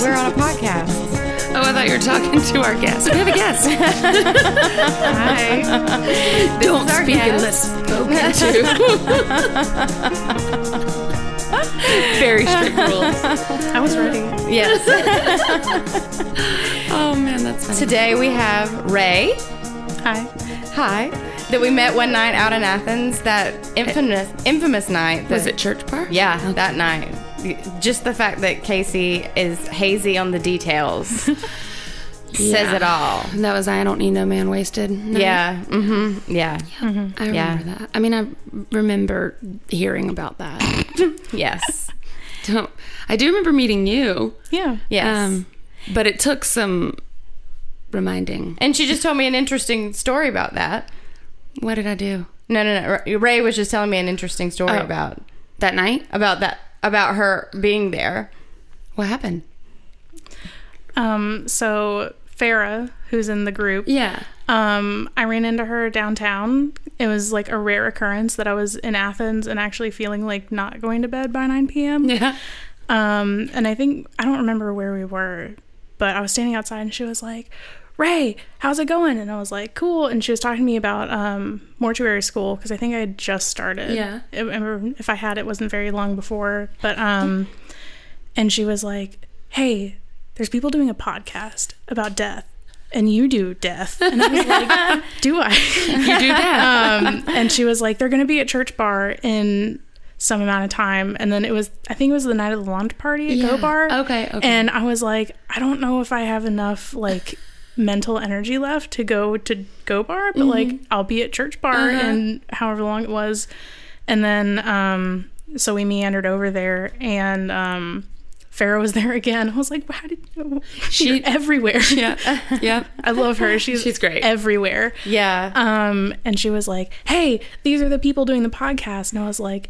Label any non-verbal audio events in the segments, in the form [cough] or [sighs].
We're on a podcast. Oh, I thought you were talking to our guest. We have a guest. [laughs] Hi. Don't is our speak guest. unless spoken to. [laughs] Very strict [laughs] rules. I was ready. Yes. Oh man, that's funny. Today we have Ray. Hi. Hi. That we met one night out in Athens. That infamous, infamous night. Was it church bar? Yeah, Okay. that night. Just the fact that Casey is hazy on the details [laughs] says Yeah. it all. That was I don't need no man wasted. night. Yeah. Mm-hmm. Yeah. I remember Yeah. that. I mean, I remember hearing about that. [laughs] Yes. [laughs] Don't. I do remember meeting you. Yeah. Yes. Um, but it took some reminding. and she just told me an interesting story about that. What did I do No, no, no. Ray was just telling me an interesting story Oh. about that night? about that about her being there. What happened? Um, so Farah, who's in the group, Yeah. um, I ran into her downtown. It was like a rare occurrence that I was in Athens and actually feeling like not going to bed by 9 p.m. Yeah. Um, and I think I don't remember where we were, but I was standing outside and she was like, Ray, how's it going? And I was like, cool. And she was talking to me about um, mortuary school because I think I had just started. Yeah. I remember if I had, it wasn't very long before. But, um, and she was like, hey, there's people doing a podcast about death. And you do death. And I was like, [laughs] do I? You do that. [laughs] um, and she was like, they're going to be at Church Bar in some amount of time. And then it was, I think it was the night of the launch party at Go Bar. Okay, okay. And I was like, I don't know if I have enough like mental energy left to go to Go Bar, but like I'll be at Church Bar Mm-hmm. Uh-huh. and however long it was. And then, um, so we meandered over there and, um, Farrah was [laughs] there again. I was like, how did you? [laughs] She- She everywhere. [laughs] yeah. Yeah. I love her. She's She's great. everywhere. Yeah. Um, and she was like, "Hey, these are the people doing the podcast," and I was like,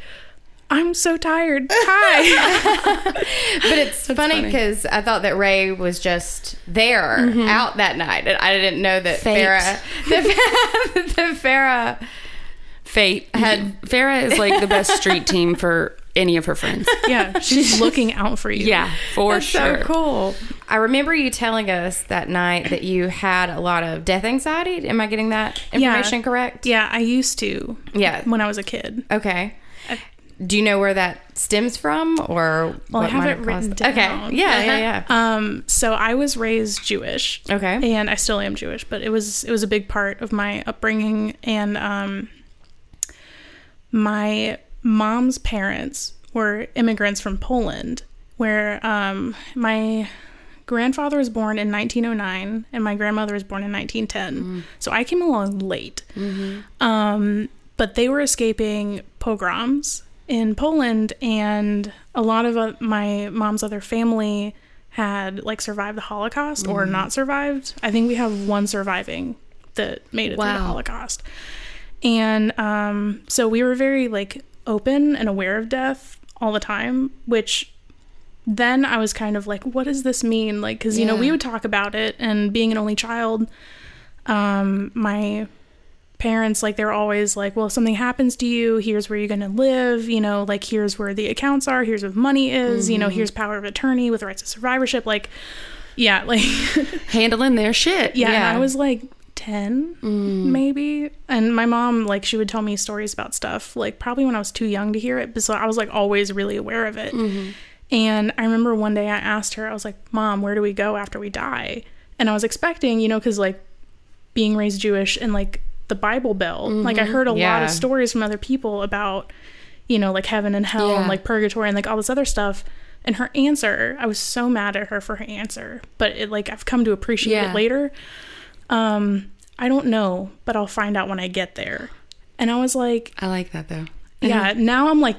"I'm so tired. Hi." [laughs] [laughs] but it's funny funny. because I thought that Ray was just there mm-hmm. out that night, and I didn't know that Fate. Farah, [laughs] that, that Farah Fate had Farah is like the best street team for any of her friends. yeah, she's looking out for you. Yeah, for That's sure. so cool. I remember you telling us that night that you had a lot of death anxiety. Am I getting that Yeah. information correct? yeah. I used to Yeah. when I was a kid. Okay. Do you know where that stems from, or Well, I what have it written down. Okay. Yeah, yeah, yeah. Um, so I was raised Jewish. Okay. And I still am Jewish, but it was it was a big part of my upbringing and um my mom's parents were immigrants from Poland where um my grandfather was born in 1909 and my grandmother was born in 1910. So I came along late. Um but they were escaping pogroms in Poland, and a lot of uh, my mom's other family had like survived the Holocaust or not survived. I think we have one surviving that made it through the Wow. Holocaust. And um, so we were very like open and aware of death all the time, which then I was kind of like, what does this mean? Like, because, you know, we would talk about it, and being an only child, um, my parents like they're always like well if something happens to you here's where you're going to live you know like here's where the accounts are here's where the money is you know mm-hmm. here's power of attorney with rights of survivorship like yeah like [laughs] Handling their shit. yeah, Yeah. and i was like 10 mm. maybe and my mom like she would tell me stories about stuff like probably when i was too young to hear it but so i was like always really aware of it. Mm-hmm. And i remember one day i asked her i was like mom where do we go after we die? And i was expecting you know because like being raised jewish and like the bible belt. Like i heard a lot of stories from other people about you know like heaven and hell Yeah. and like purgatory and like all this other stuff. And her answer i was so mad at her for her answer but it like i've come to appreciate Yeah. it later. Um i don't know but i'll find out when i get there. And i was like I like that though. yeah now i'm like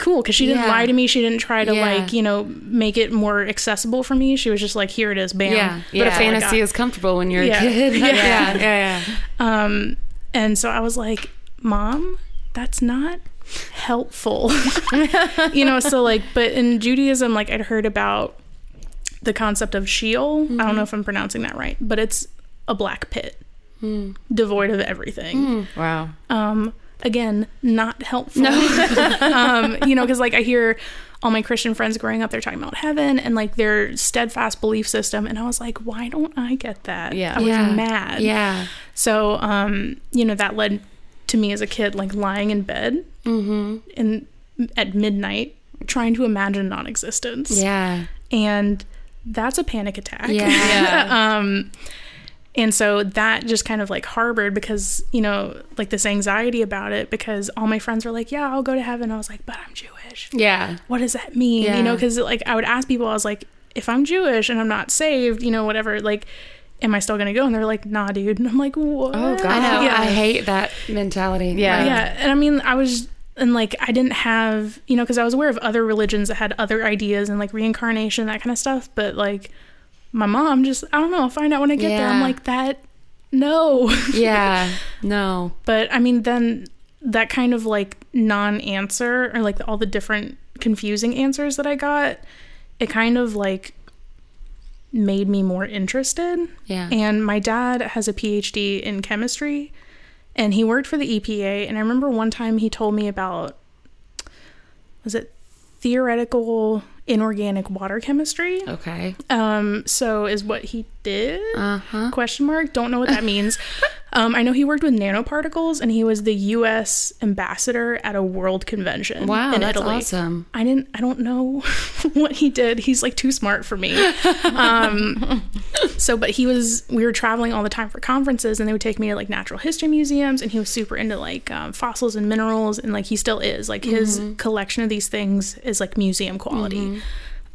cool because she didn't Yeah. lie to me. She didn't try to Yeah. like you know make it more accessible for me. She was just like, here it is, bam. Yeah. But Yeah. a fantasy is comfortable when you're Yeah. a kid. [laughs] Yeah. yeah. Yeah. yeah. Um, and so I was like, Mom, that's not helpful. [laughs] you know, so like, but in Judaism, like I'd heard about the concept of Sheol. I don't know if I'm pronouncing that right, but it's a black pit, devoid of everything. Wow. Um, again, not helpful. [laughs] um, you know, because like I hear all my Christian friends growing up, they're talking about heaven and like their steadfast belief system, and I was like, why don't I get that? Yeah. I was Yeah. mad. Yeah. So, um, you know, that led to me as a kid, like lying in bed Mm-hmm. in at midnight, trying to imagine non-existence, Yeah. and that's a panic attack. Yeah. Yeah. [laughs] um, and so that just kind of like harbored because you know, like this anxiety about it because all my friends were like, "Yeah, I'll go to heaven." I was like, "But I'm Jewish. Yeah. What does that mean?" Yeah. You know, because like I would ask people, I was like, "If I'm Jewish and I'm not saved, you know, whatever, like." Am I still gonna go? And they're like, "Nah, dude." And I'm like, "What?" Oh, God. I know. Yeah. I hate that mentality. Yeah. yeah and i mean i was and like i didn't have you know because i was aware of other religions that had other ideas and like reincarnation that kind of stuff but like my mom just i don't know I'll find out when i get there i'm like that no [laughs] Yeah. No. but i mean then that kind of like non-answer or like all the different confusing answers that i got it kind of like made me more interested Yeah. and my dad has a PhD in chemistry and he worked for the EPA. And I remember one time he told me about, was it theoretical inorganic water chemistry? okay. Um, so is what he did? Uh huh. Question mark. Don't know what that means. [laughs] um, I know he worked with nanoparticles and he was the U.S. ambassador at a world convention Wow. in that's Italy. awesome. I didn't I don't know [laughs] what he did. He's like too smart for me. [laughs] Um so but he was we were traveling all the time for conferences and they would take me to like natural history museums and he was super into like um, fossils and minerals and like he still is. Like his collection of these things is like museum quality.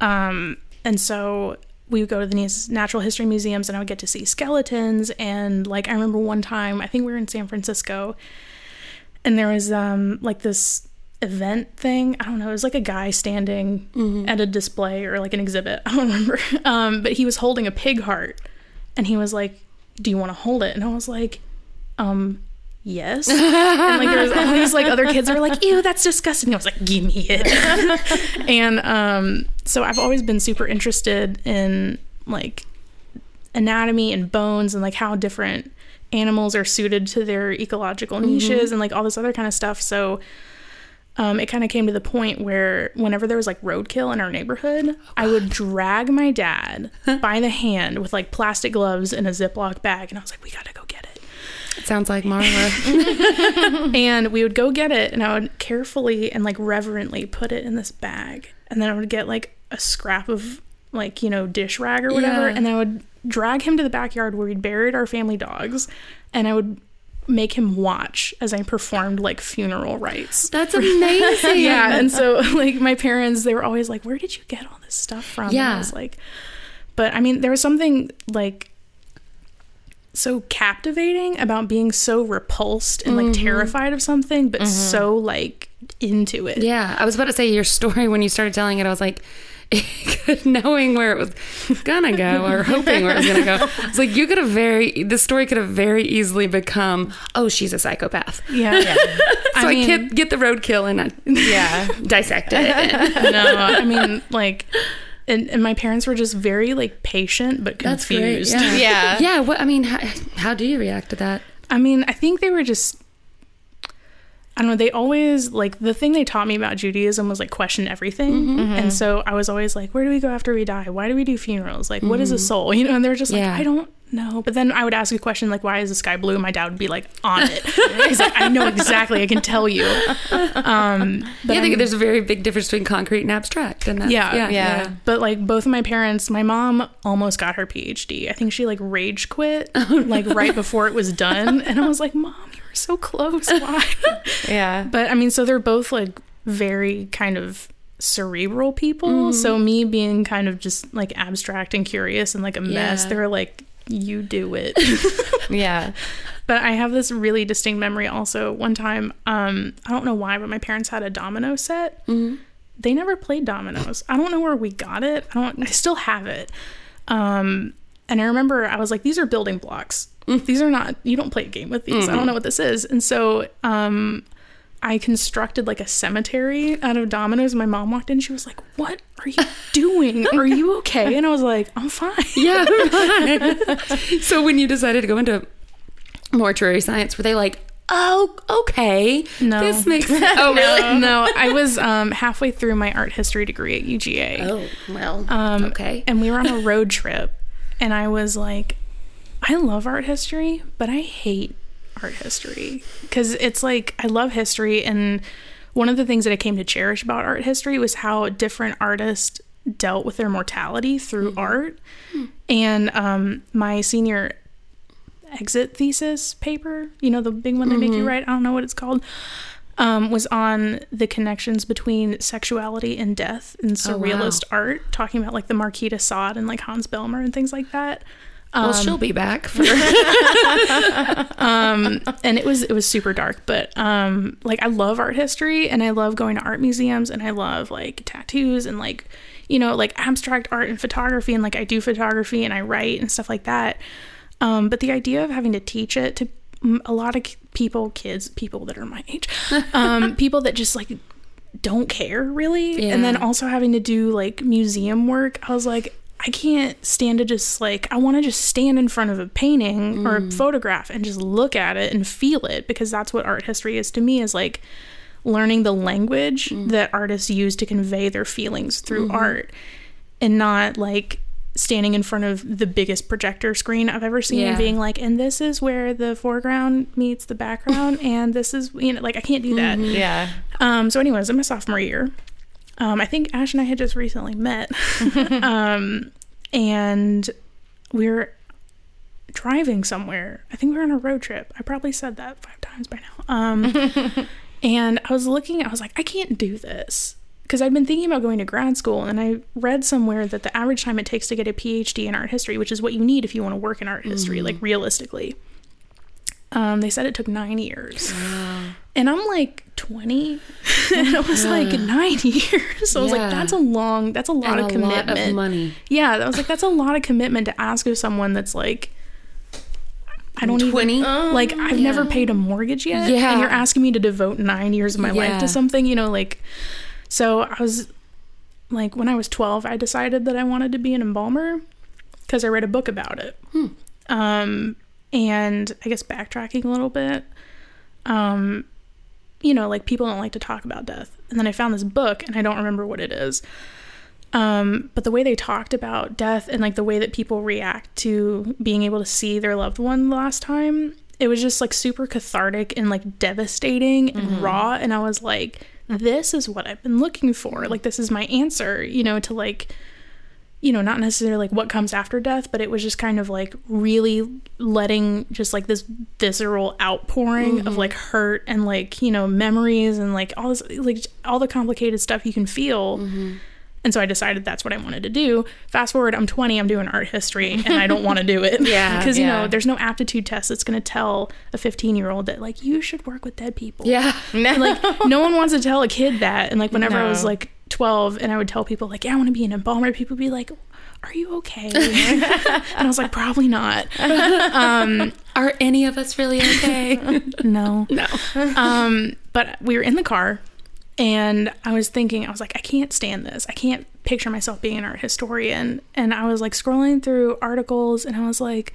Um and so we would go to the natural history museums and I would get to see skeletons and like I remember one time I think we were in San Francisco and there was um like this event thing. I don't know. It was like a guy standing at a display or like an exhibit. [laughs] I don't remember. Um, but he was holding a pig heart, and he was like, "Do you want to hold it?" And I was like, "Um, yes." [laughs] and like there was all these like other kids were like, "Ew, that's disgusting." I was like, "Give me it." [laughs] and um, so I've always been super interested in like anatomy and bones and like how different animals are suited to their ecological niches and like all this other kind of stuff. So um, it kind of came to the point where whenever there was like roadkill in our neighborhood, I would drag my dad [laughs] by the hand with like plastic gloves in a Ziploc bag, and I was like, "We gotta go get it." It sounds like Marla. [laughs] And we would go get it, and I would carefully and like reverently put it in this bag, and then I would get like a scrap of like you know dish rag or whatever, Yeah. and I would drag him to the backyard where we'd buried our family dogs, and I would make him watch as I performed like funeral rites. That's amazing. [laughs] yeah and so like my parents they were always like where did you get all this stuff from and I was like but i mean there was something like so captivating about being so repulsed and like mm-hmm. terrified of something but mm-hmm. so like into it Yeah, I was about to say your story when you started telling it. I was like, [laughs] knowing where it was gonna go or [laughs] hoping where it was gonna go. It's like you could have very. The story could have very easily become, oh, she's a psychopath. yeah, [laughs] So I, mean- get get the roadkill and I Yeah. dissect it. no i mean like and, and my parents were just very like patient but That's great, confused yeah. Yeah. yeah. What I mean, how, how do you react to that? I mean, I think they were just I don't know, they always like the thing they taught me about Judaism was like question everything. Mm-hmm. And mm-hmm. so I was always like, where do we go after we die? Why do we do funerals? Like what is a mm-hmm. soul? [laughs] You know, and they're just like, Yeah. I don't know. But then I would ask a question like, why is the sky blue? And my dad would be like, on it. [laughs] He's like, I know exactly, I can tell you. Um but yeah, I think I'm- there's a very big difference between concrete and abstract. And that, Yeah, yeah, yeah. But like both of my parents, my mom almost got her PhD. I think she like rage quit [laughs] like right before it was done. And I was like, Mom, you were [laughs] so close. Why? [laughs] Yeah. But I mean, so they're both like very kind of cerebral people. Mm-hmm. So me being kind of just like abstract and curious and like a mess, Yeah. they're like, you do it. [laughs] Yeah. But I have this really distinct memory also. One time, um, I don't know why, but my parents had a domino set. Mm-hmm. They never played dominoes. I don't know where we got it. I don't. I still have it. Um, and I remember I was like, these are building blocks. These are not. You don't play a game with these. I don't know what this is. And so, um, I constructed like a cemetery out of dominoes. My mom walked in. She was like, "What are you doing? [laughs] Are you okay?" And I was like, "I'm fine." Yeah. [laughs] [laughs] so when you decided to go into mortuary science, were they like, oh, okay, No. this makes sense? Oh, really? no, I was um, halfway through my art history degree at UGA. Oh, well, Um, okay. And we were on a road trip, and I was like, I love art history, but I hate art history because it's like I love history, and one of the things that I came to cherish about art history was how different artists dealt with their mortality through art. And um, my senior exit thesis paper, you know, the big one they make you write, I don't know what it's called, um, was on the connections between sexuality and death in Oh, wow. surrealist art, talking about like the Marquis de Sade and like Hans Bellmer and things like that. Well, she'll be back for. [laughs] [laughs] um and it was it was super dark but um like i love art history and i love going to art museums and i love like tattoos and like you know like abstract art and photography and like i do photography and i write and stuff like that um but the idea of having to teach it to a lot of people kids people that are my age [laughs] um people that just like don't care really and then also having to do like museum work i was like i can't stand to just like i want to just stand in front of a painting or a mm. photograph and just look at it and feel it because that's what art history is to me is like learning the language mm. that artists use to convey their feelings through mm-hmm. art and not like standing in front of the biggest projector screen I've ever seen and being like, and this is where the foreground meets the background, [laughs] and this is, you know, like I can't do that. Mm-hmm. Yeah. Um, so, anyways, in my sophomore year, um, I think Ash and I had just recently met, [laughs] [laughs] um, and we were driving somewhere. I think we were on a road trip. I probably said that five times by now. Um, [laughs] and I was looking, I was like, I can't do this. Because I'd been thinking about going to grad school, and I read somewhere that the average time it takes to get a PhD in art history, which is what you need if you want to work in art history, like realistically, um, they said it took nine years. And I'm like 20. [laughs] and it was like [sighs] nine years. So I was Yeah. like, that's a long, that's a lot and of a commitment. lot of money. Yeah, I was like, that's a lot of commitment to ask of someone that's like, I don't 20? even like. I've never paid a mortgage yet, Yeah. and you're asking me to devote nine years of my life to something. You know, like. So I was, like, when I was 12, I decided that I wanted to be an embalmer because I read a book about it. Um, and I guess backtracking a little bit, um, you know, like people don't like to talk about death. And then I found this book, and I don't remember what it is. Um, but the way they talked about death and like the way that people react to being able to see their loved one the last time, it was just like super cathartic and like devastating and raw. And I was like, this is what I've been looking for. Like, this is my answer, you know, to like, you know, not necessarily like what comes after death, but it was just kind of like really letting just like this visceral outpouring of mm-hmm. like hurt and like, you know, memories and like all this, like all the complicated stuff you can feel. Mm-hmm. And so I decided that's what I wanted to do. Fast forward, I'm 20, I'm doing art history, and I don't want to do it. [laughs] Yeah, [laughs] Because, you yeah. know, there's no aptitude test that's going to tell a 15 year old that, like, you should work with dead people. Yeah. [laughs] And, like, no one wants to tell a kid that. And, like, whenever I was, like, 12 and I would tell people, like, yeah, I want to be an embalmer, people would be like, are you okay? [laughs] and I was like, probably not. [laughs] Um, Are any of us really okay? [laughs] no. no. Um, but we were in the car and I was thinking, I was like, I can't stand this. I can't picture myself being an art historian. And I was like scrolling through articles and I was like,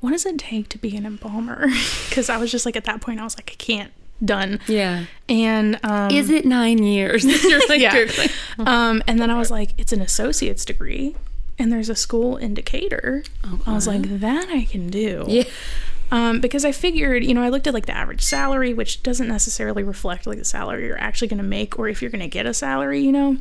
what does it take to be an embalmer? Because I was just like, at that point, I was like, I can't, done. Yeah. And um, Is it nine years? [laughs] Like, Yeah. Googling. [laughs] um, and then I was like, it's an associate's degree. And there's a school in Decatur. I was like, that I can do. Yeah. Um, because I figured, you know, I looked at like the average salary, which doesn't necessarily reflect like the salary you're actually going to make or if you're going to get a salary, you know.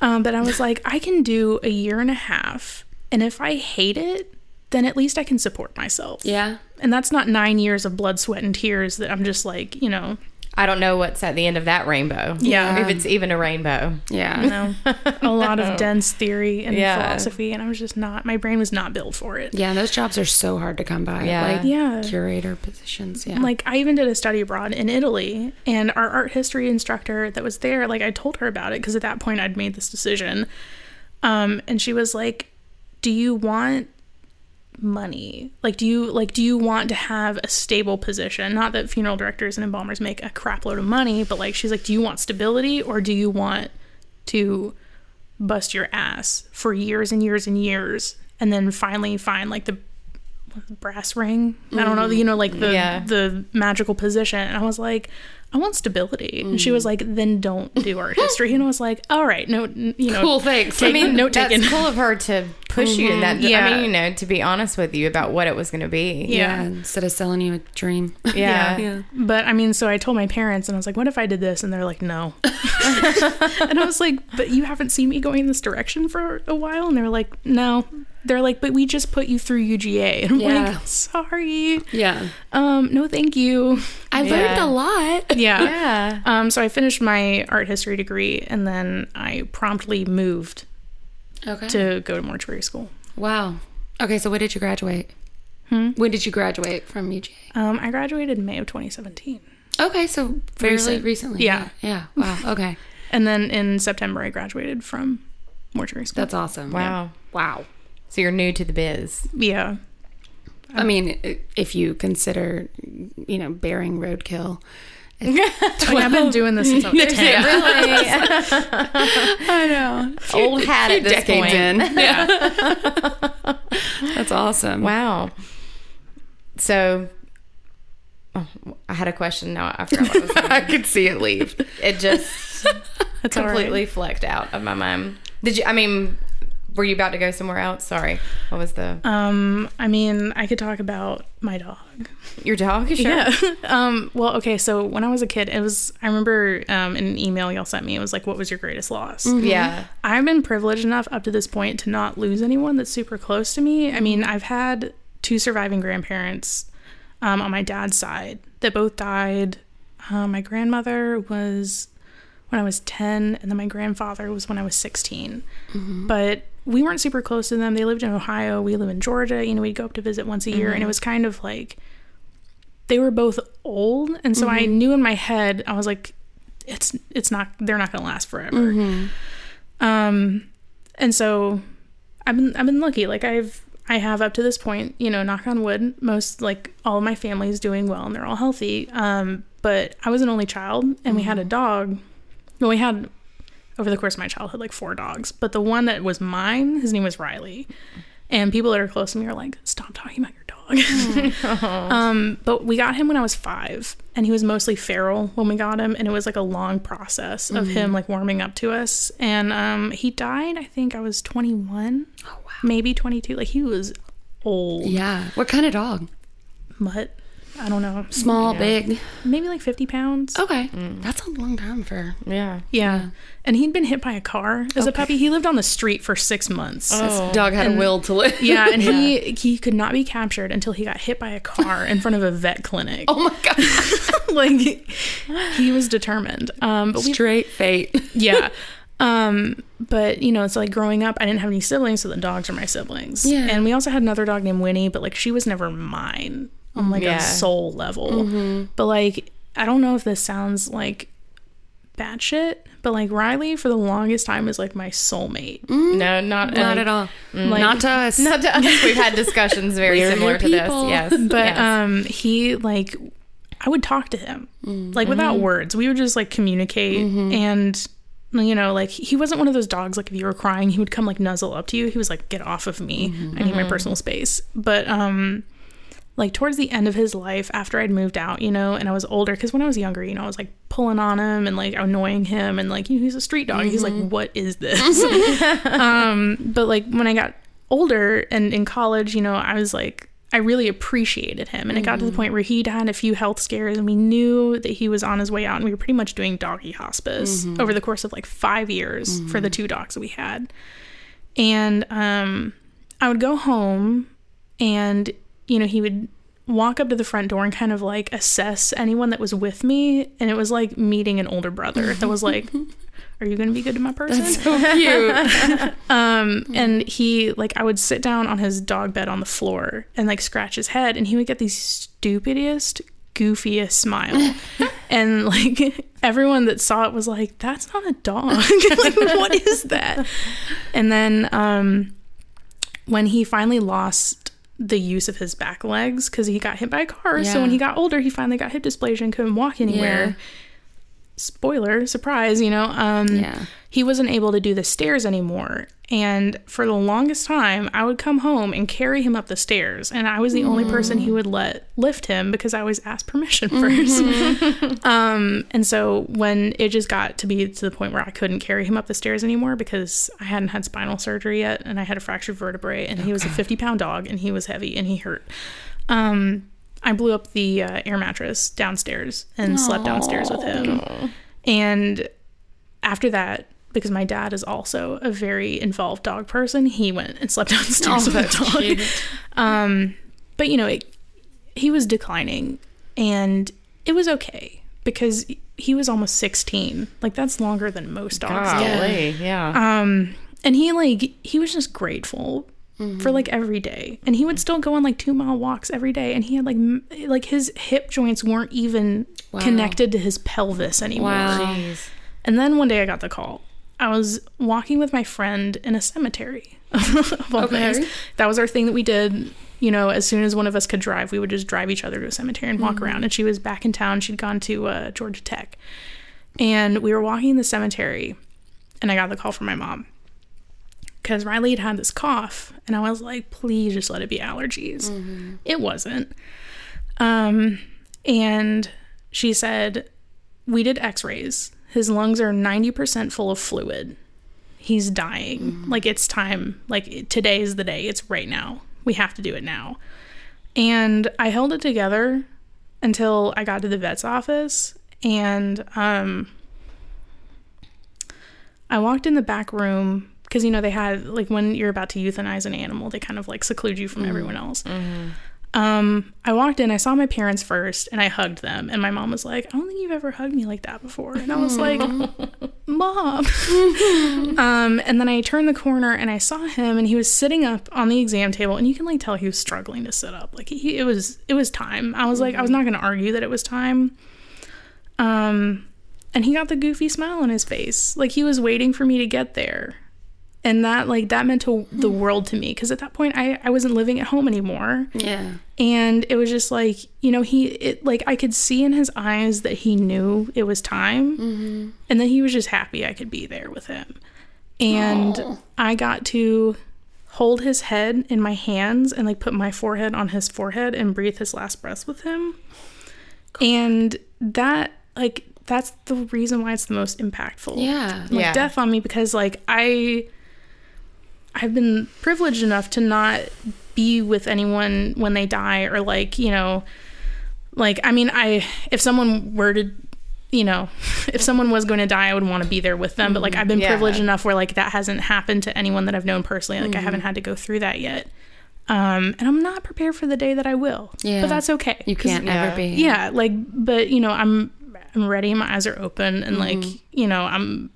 Um, but I was like, I can do a year and a half, and if I hate it, then at least I can support myself. Yeah. And that's not nine years of blood, sweat, and tears that I'm just like, you know, I don't know what's at the end of that rainbow. Yeah. If it's even a rainbow. Yeah. You know, a lot of [laughs] dense theory and Yeah. philosophy, and I was just not. My brain was not built for it. Yeah, those jobs are so hard to come by. Yeah. Like Yeah. curator positions. Yeah. Like I even did a study abroad in Italy, and our art history instructor that was there, like I told her about it because at that point I'd made this decision, um, and she was like, "Do you want money? Like, do you like do you want to have a stable position? Not that funeral directors and embalmers make a crap load of money, but like she's like, do you want stability or do you want to bust your ass for years and years and years, and then finally find like the brass ring. I don't know, mm-hmm. you know, like the Yeah. the magical position. And I was like, I want stability. And she was mm. like, then don't do art [laughs] history. And I was like, all right, no, you know, cool. Thanks. I mean, note that's taken. cool of her to push you in mm-hmm. that. Yeah. I mean, you know, to be honest with you about what it was going to be. yeah. Yeah. Instead of selling you a dream. [laughs] Yeah. yeah. But I mean, so I told my parents, and I was like, what if I did this? And they're like, no. [laughs] and I was like, but you haven't seen me going this direction for a while? And they're like, no. They're like, but we just put you through UGA. And I'm Yeah. like, sorry. Yeah. Um, no, thank you. I learned a lot. Yeah. [laughs] Yeah. Um, so I finished my art history degree, and then I promptly moved Okay. to go to mortuary school. wow. Okay, so when did you graduate? Hmm? When did you graduate from UGA? Um, I graduated in May of 2017. Okay, so fairly Recent. recently. Yeah. Yeah. Wow. [laughs] Okay. And then in September, I graduated from mortuary school. That's awesome. Wow. Wow. So you're new to the biz. yeah. I mean, if you consider, you know, bearing roadkill. [laughs] Like, I've been doing this since I was 10. Really? [laughs] I know. [laughs] Old hat at this Decades point. in. Yeah. That's awesome. Wow. So oh, I had a question. Now I forgot what I was I could see it leave. It just That's all right. completely flecked out of my mind. Did you? I mean, were you about to go somewhere else? Sorry. What was the Um, I mean, I could talk about my dog. your dog? Sure. Yeah. [laughs] um, well, okay. So when I was a kid, it was, I remember um, in an email y'all sent me, it was like, what was your greatest loss? Yeah. I've been privileged enough up to this point to not lose anyone that's super close to me. I mean, I've had two surviving grandparents um, on my dad's side that both died. Uh, my grandmother was when I was 10, and then my grandfather was when I was 16. But we weren't super close to them. They lived in Ohio. We live in Georgia. You know, we'd go up to visit once a year, and it was kind of like they were both old. And so I knew in my head, I was like, it's it's not they're not gonna last forever. Um, and so I've been I've been lucky. Like I've I have up to this point, you know, knock on wood, most like all of my family is doing well and they're all healthy. Um, but I was an only child and we had a dog. Well, we had over the course of my childhood like four dogs, but the one that was mine, his name was Riley. And people that are close to me are like, "Stop talking about your dog." [laughs] [laughs] um, but we got him when I was five, and he was mostly feral when we got him, and it was like a long process of him like warming up to us. And um, he died. I think I was twenty one, Oh, wow. maybe twenty two. Like he was old, Yeah. What kind of dog? mutt. I don't know, Small, Yeah. big. maybe like fifty pounds. Okay. That's a long time for. Yeah. Yeah, and he'd been hit by a car as a puppy. He lived on the street for six months. Oh. Dog had a will to live. Yeah, and [laughs] he he could not be captured until he got hit by a car in front of a vet clinic. Oh my [laughs] god. like he was determined. Um, but we Straight fate. yeah. [laughs] Um, but you know, it's like growing up, I didn't have any siblings, so the dogs are my siblings. Yeah. And we also had another dog named Winnie, but like she was never mine on like Yeah. a soul level. Mm-hmm. But like, I don't know if this sounds like bad shit, but like Riley for the longest time was like my soulmate. Mm. No, not Not at all. Mm. Like- Not to us. [laughs] Not to us. We've had discussions very similar to this. Yes. [laughs] But yes. um he like I would talk to him. Mm. Like without mm-hmm. words. We would just like communicate mm-hmm. and you know, like he wasn't one of those dogs like if you were crying, he would come like nuzzle up to you. He was like, Get off of me. I need my personal space. But um like towards the end of his life after I'd moved out, you know, and I was older because when I was younger, you know, I was like pulling on him and like annoying him and like you know, he's a street dog. He's like, what is [laughs] this? [laughs] um, but like when I got older and in college, you know, I was like, I really appreciated him, and it got to the point where he'd had a few health scares, and we knew that he was on his way out, and we were pretty much doing doggy hospice over the course of like five years for the two dogs that we had. And um, I would go home, and you know, he would walk up to the front door and kind of like assess anyone that was with me. And it was like meeting an older brother that was like, [laughs] Are you going to be good to my person? So cute. [laughs] Um, and he like I would sit down on his dog bed on the floor and like scratch his head, and he would get the stupidest, goofiest smile, [laughs] and like everyone that saw it was like, "That's not a dog. like, what is that?" And then um, when he finally lost the use of his back legs because he got hit by a car, so when he got older, he finally got hip dysplasia and couldn't walk anywhere. Yeah. Spoiler, surprise, you know. Um, Yeah. He wasn't able to do the stairs anymore. And for the longest time, I would come home and carry him up the stairs. And I was the only person he would let lift him because I always asked permission 1st [laughs] [laughs] um, and so when it just got to be to the point where I couldn't carry him up the stairs anymore because I hadn't had spinal surgery yet and I had a fractured vertebrae and he was a 50 pound dog and he was heavy and he hurt. Um, I blew up the uh, air mattress downstairs and slept downstairs with him. And after that, because my dad is also a very involved dog person, he went and slept downstairs with the dog. [laughs] Um, but you know, it, he was declining, and it was okay because he was almost sixteen. Like that's longer than most dogs get. Golly, yeah. Um, and he like he was just grateful for like every day, and he would still go on like two mile walks every day, and he had like m- like his hip joints weren't even connected to his pelvis anymore. Wow. And then one day I got the call. I was walking with my friend in a cemetery. [laughs] of all Okay. things. That was our thing that we did. You know, as soon as one of us could drive, we would just drive each other to a cemetery and walk around. And she was back in town. She'd gone to uh, Georgia Tech. And we were walking in the cemetery, and I got the call from my mom. Because Riley had had this cough, and I was like, please just let it be allergies. It wasn't. Um, and she said, we did x-rays his lungs are 90% full of fluid. He's dying. Mm-hmm. Like it's time. Like today is the day. It's right now. We have to do it now. And i held it together until i got to the vet's office. And um i walked in the back room because you know they had like when you're about to euthanize an animal they kind of like seclude you from mm-hmm. everyone else mm-hmm. Um, I walked in, I saw my parents first, and I hugged them. And my mom was like, I don't think you've ever hugged me like that before. And I was like, [laughs] Mom. [laughs] um, and then I turned the corner and I saw him, and he was sitting up on the exam table, and you can like tell he was struggling to sit up. Like he, it was, it was time. I was like, I was not going to argue that it was time. Um, and he got the goofy smile on his face, like he was waiting for me to get there. And that like that meant to the mm-hmm. world to me because at that point I, I wasn't living at home anymore. Yeah. and it was just like you know he it like i could see in his eyes that he knew it was time mm-hmm. and that he was just happy i could be there with him. And i got to hold his head in my hands and like put my forehead on his forehead and breathe his last breath with him. And that like that's the reason why it's the most impactful. Yeah. like Yeah. death on me because like I I've been privileged enough to not be with anyone when they die or like, you know, like I mean I if someone were to you know, [laughs] if someone was going to die, I would want to be there with them. But like, I've been Yeah. privileged enough where like that hasn't happened to anyone that I've known personally. Like, I haven't had to go through that yet. Um, and I'm not prepared for the day that I will. Yeah. But that's okay. You can't yeah. ever be. yeah like but you know i'm i'm ready my eyes are open and like Mm-hmm. you know i'm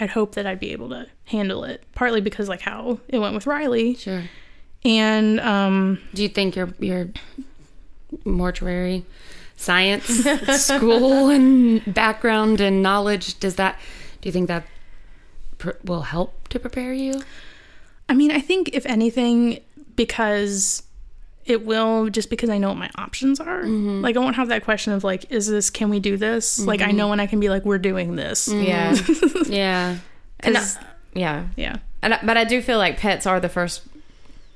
i'd hope that i'd be able to handle it partly because like how it went with riley Sure. and um Do you think your your mortuary science [laughs] school and background and knowledge does that? Do you think that pr- will help to prepare you? i mean i think if anything because it will just because i know what my options are Mm-hmm. like i won't have that question of like is this can we do this like i know when i can be like we're doing this Yeah. [laughs] Yeah. and I- yeah. yeah And but I do feel like pets are the first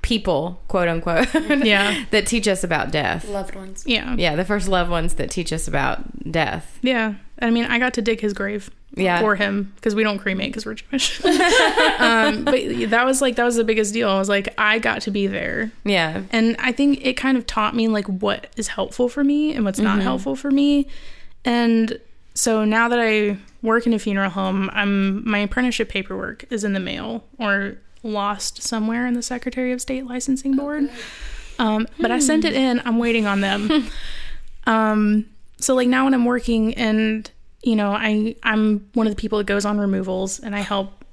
people, quote unquote, [laughs] Yeah. that teach us about death. Loved ones. yeah Yeah, the first loved ones that teach us about death. Yeah, I mean, I got to dig his grave Yeah. for him because we don't cremate because we're Jewish. [laughs] um, but that was like that was the biggest deal. I was like, I got to be there, Yeah. and I think it kind of taught me like what is helpful for me and what's not helpful for me. And so now that I work in a funeral home, I'm my apprenticeship paperwork is in the mail or lost somewhere in the Secretary of State licensing board. Um, but I sent it in. I'm waiting on them. [laughs] um, so like now when I'm working and you know I I'm one of the people that goes on removals and I help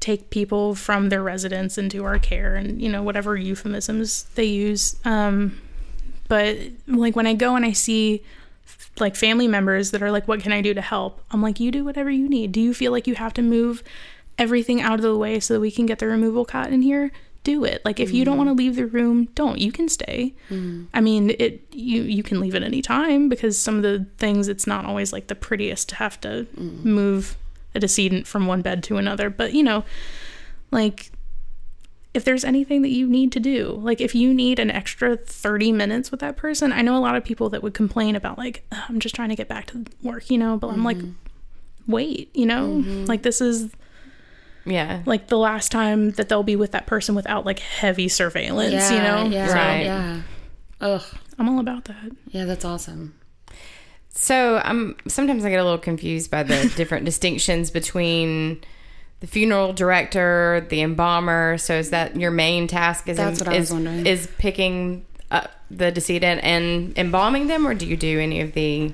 take people from their residence into our care and you know whatever euphemisms they use. Um, but like when I go and I see like family members that are like, "What can I do to help?" I'm like, "You do whatever you need. Do you feel like you have to move everything out of the way so that we can get the removal cot in here?" Do it. Like if you don't mm. want to leave the room, don't. You can stay. Mm. I mean, it you you can leave at any time because some of the things it's not always like the prettiest to have to mm. move a decedent from one bed to another. But you know, like if there's anything that you need to do, like if you need an extra 30 minutes with that person, I know a lot of people that would complain about, like, I'm just trying to get back to work, you know, but I'm like, mm-hmm. wait, you know, mm-hmm. like this is Yeah. like the last time that they'll be with that person without like heavy surveillance, you know? Yeah. So Right. Yeah. Ugh. I'm all about that. Yeah, that's awesome. So I'm sometimes I get a little confused by the [laughs] different distinctions between the funeral director, the embalmer. So is that your main task? Is That's what I was wondering. Is picking up the decedent and embalming them, or do you do any of the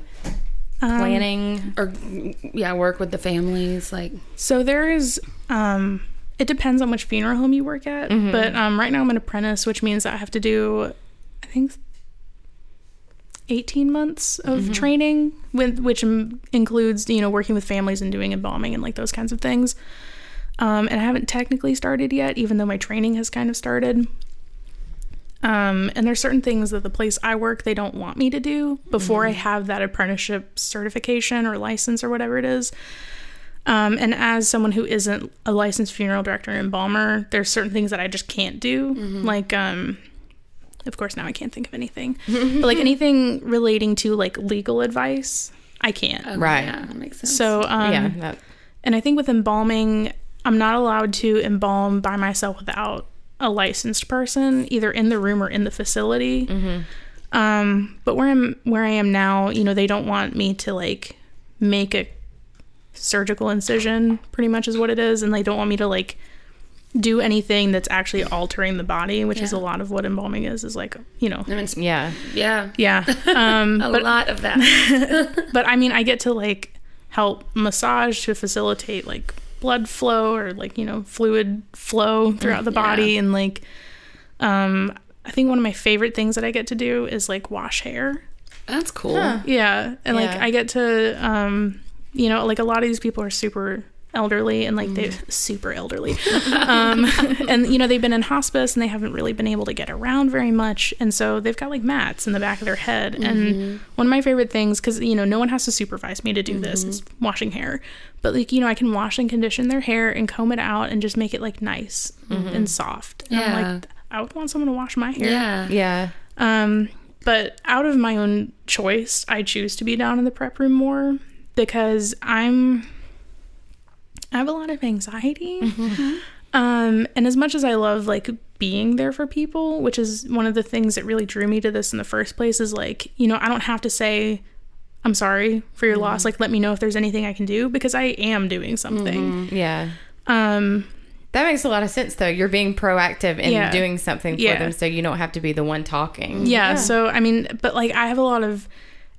Um, planning? Or yeah, work with the families. Like So there is, um, it depends on which funeral home you work at, but um, right now I'm an apprentice, which means I have to do, I think, 18 months of training, with which includes you know working with families and doing embalming and like those kinds of things. Um, and I haven't technically started yet, even though my training has kind of started. Um, and there's certain things that the place I work they don't want me to do before I have that apprenticeship certification or license or whatever it is. Um, and as someone who isn't a licensed funeral director and embalmer, there's certain things that I just can't do. Like, um, of course, now I can't think of anything, [laughs] but like anything relating to like legal advice, I can't. okay, Right. Yeah, that makes sense. So, um, yeah. That, and I think with embalming, I'm not allowed to embalm by myself without a licensed person, either in the room or in the facility. Um, but where I'm where I am now, you know, they don't want me to like make a surgical incision, pretty much is what it is, and they don't want me to like do anything that's actually altering the body, which is a lot of what embalming is. Is like, you know, I mean, yeah. yeah, yeah. [laughs] Um, a but lot of that. [laughs] but I mean, I get to like help massage to facilitate like blood flow or like you know fluid flow throughout the [laughs] Yeah. body, and like, um, I think one of my favorite things that I get to do is like wash hair. That's cool. Yeah, and like I get to, um, you know, like a lot of these people are super elderly and like they're super elderly. [laughs] Um and you know they've been in hospice and they haven't really been able to get around very much. And so they've got like mats in the back of their head. And one of my favorite things because you know no one has to supervise me to do this is washing hair. But like you know i can wash and condition their hair and comb it out and just make it like nice and soft. And i'm Yeah. like i would want someone to wash my hair. Yeah. Yeah. um, but out of my own choice, I choose to be down in the prep room more because I'm I have a lot of anxiety. Um, and as much as I love like being there for people, which is one of the things that really drew me to this in the first place, is like, you know, I don't have to say I'm sorry for your loss. Like, let me know if there's anything I can do because I am doing something. Yeah. Um, That makes a lot of sense, though. You're being proactive and Yeah. doing something for Yeah. them, so you don't have to be the one talking. yeah, so I mean but like i have a lot of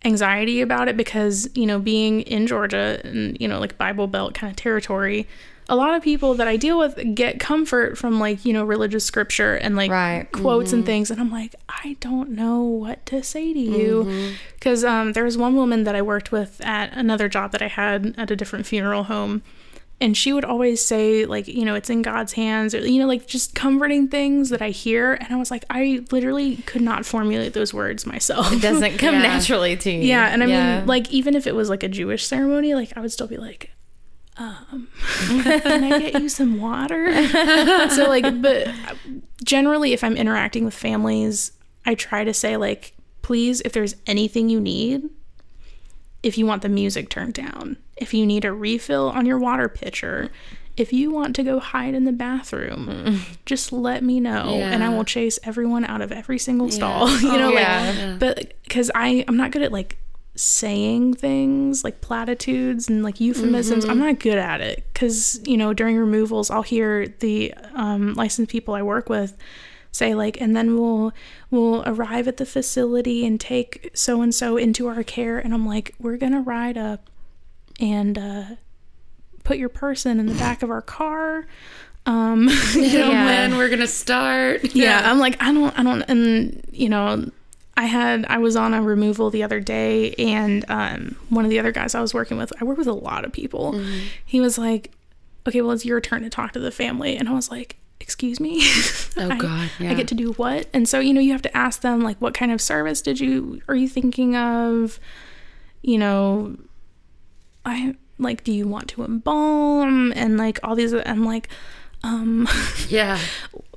anxiety about it because you know being in georgia and you know like bible belt kind of territory a lot of people that i deal with get comfort from like you know religious scripture and like Right. quotes and things. And i'm like i don't know what to say to you. Because um, there was one woman that i worked with at another job that i had at a different funeral home and she would always say like you know it's in god's hands or you know like just comforting things that i hear and i was like i literally could not formulate those words myself It doesn't [laughs] come Yeah. naturally to you. yeah and i Yeah. mean like even if it was like a jewish ceremony like i would still be like um [laughs] can i get you some water [laughs] so like but generally if i'm interacting with families i try to say like please if there's anything you need if you want the music turned down if you need a refill on your water pitcher if you want to go hide in the bathroom [laughs] just let me know and i will chase everyone out of every single stall [laughs] you know yeah. like Yeah. but because i i'm not good at like saying things like platitudes and like euphemisms i'm not good at it because you know during removals i'll hear the um, licensed people i work with say like and then we'll we'll arrive at the facility and take so and so into our care and I'm like we're going to ride up and uh put your person in the back of our car um [laughs] you know Yeah. when we're gonna start. yeah, I'm like I don't I don't and you know I had I was on a removal the other day and um one of the other guys I was working with I work with a lot of people. He was like okay, well it's your turn to talk to the family and I was like excuse me. [laughs] Oh I- God, yeah. I get to do what? And so, you know, you have to ask them like what kind of service did you are you thinking of? You know, I like do you want to embalm and like all these I'm like um [laughs] yeah.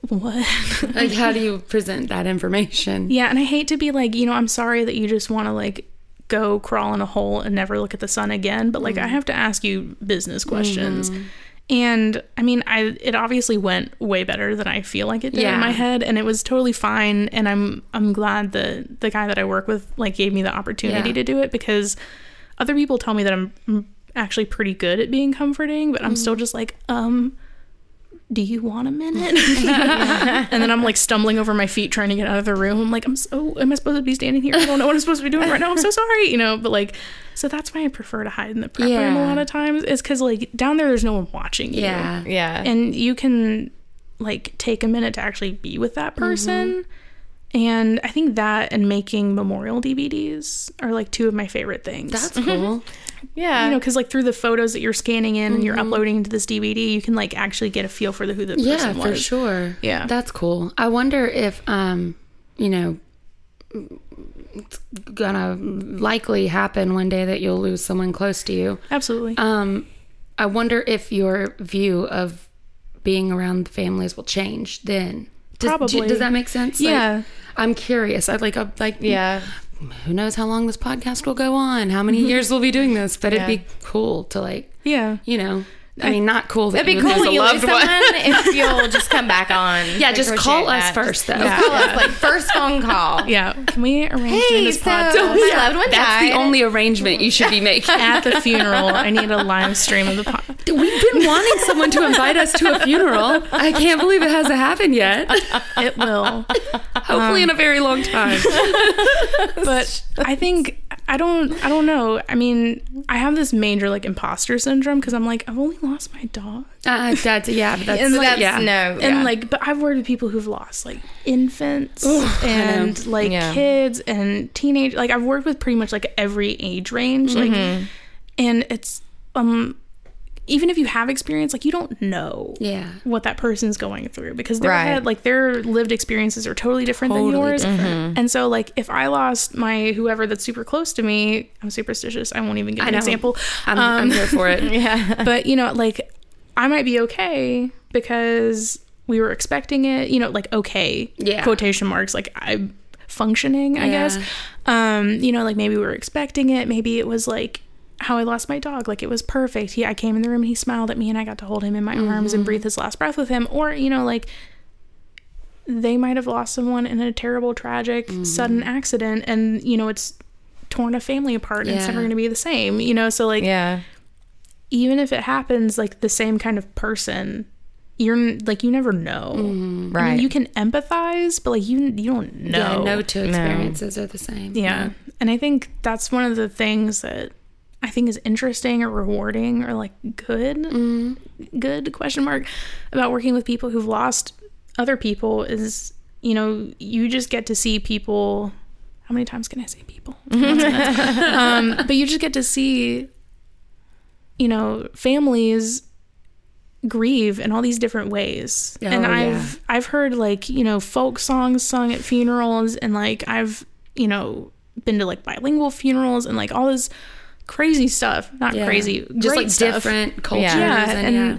what? Like, how do you present that information? Yeah, and I hate to be like, you know, I'm sorry that you just want to like go crawl in a hole and never look at the sun again, but like I have to ask you business questions. And I mean, I it obviously went way better than I feel like it did Yeah. in my head, and it was totally fine. And I'm I'm glad that the guy that I work with like gave me the opportunity Yeah. to do it because other people tell me that I'm mm, actually pretty good at being comforting, but I'm still just like, um, do you want a minute? [laughs] [laughs] and then I'm like stumbling over my feet trying to get out of the room. I'm like, I'm so, am I supposed to be standing here? I don't know what I'm supposed to be doing right now. I'm so sorry, you know, but like, so that's why I prefer to hide in the prep room a lot of times is because like down there, there's no one watching you. Yeah. Yeah. And you can like take a minute to actually be with that person. And I think that and making memorial DVDs are like two of my favorite things That's [laughs] cool. yeah. you know, because like through the photos that you're scanning in and you're uploading into this DVD, you can like actually get a feel for the who the person yeah, was. for sure. Yeah. That's cool. I wonder if um, you know, it's gonna likely happen one day that you'll lose someone close to you. Absolutely. Um, I wonder if your view of being around the families will change then. Does, Probably. does that make sense? Like, Yeah. I'm curious. I'd like, i like, yeah. Who knows how long this podcast will go on? How many mm-hmm. years we'll be doing this? But Yeah. it'd be cool to like, yeah. you know, I mean, not cool that It'd be you cool lose when you lose loved someone [laughs] if you'll just come back on. Yeah, just appreciate call us that. first, though. Just call us, like first phone call. [laughs] Yeah. Can we arrange doing this so podcast my loved one That's the only arrangement you should be making. [laughs] at the funeral? I need a live stream of the podcast. We've been wanting someone to invite us to a funeral. I can't believe it hasn't happened yet. It will. Hopefully, in a um, very long time. But I think I don't I don't know. I mean, I have this major like imposter syndrome because I'm like, I've only lost my dog. Uh, that's yeah, but that's, [laughs] And that's yeah. no. And yeah. like, but I've worked with people who've lost like infants I and like Yeah. kids and teenage. Like I've worked with pretty much like every age range. Like, and it's um, even if you have experience, like you don't know Yeah. what that person's going through because their Right. head, like their lived experiences are totally different Totally than yours. different. And so, like, if I lost my whoever that's super close to me, I'm superstitious. I won't even give an example. I'm, I'm Um, here for it. [laughs] yeah. but you know like i might be okay because we were expecting it you know like okay Yeah. quotation marks like i'm functioning i Yeah. guess um you know like maybe we were expecting it maybe it was like how i lost my dog. Like it was perfect. He i came in the room and he smiled at me and i got to hold him in my arms and mm-hmm. breathe his last breath with him. Or you know like they might have lost someone in a terrible tragic mm. sudden accident and you know it's torn a family apart and it's never going to be the same you know? So like Yeah. even if it happens like the same kind of person you're like you never know. Mm-hmm. I mean, Right. you can empathize but like you you don't know Yeah, no two experiences are the same. yeah. And i think that's one of the things that i think is interesting or rewarding or like good good question mark about working with people who've lost other people is you know you just get to see people how many times can i say people Once a minute. um, but you just get to see you know families grieve in all these different ways and Oh, i've yeah. i've heard like you know folk songs sung at funerals and like i've you know been to like bilingual funerals and like all this crazy stuff not Yeah. crazy Just great like stuff. different cultures. yeah and, and yeah.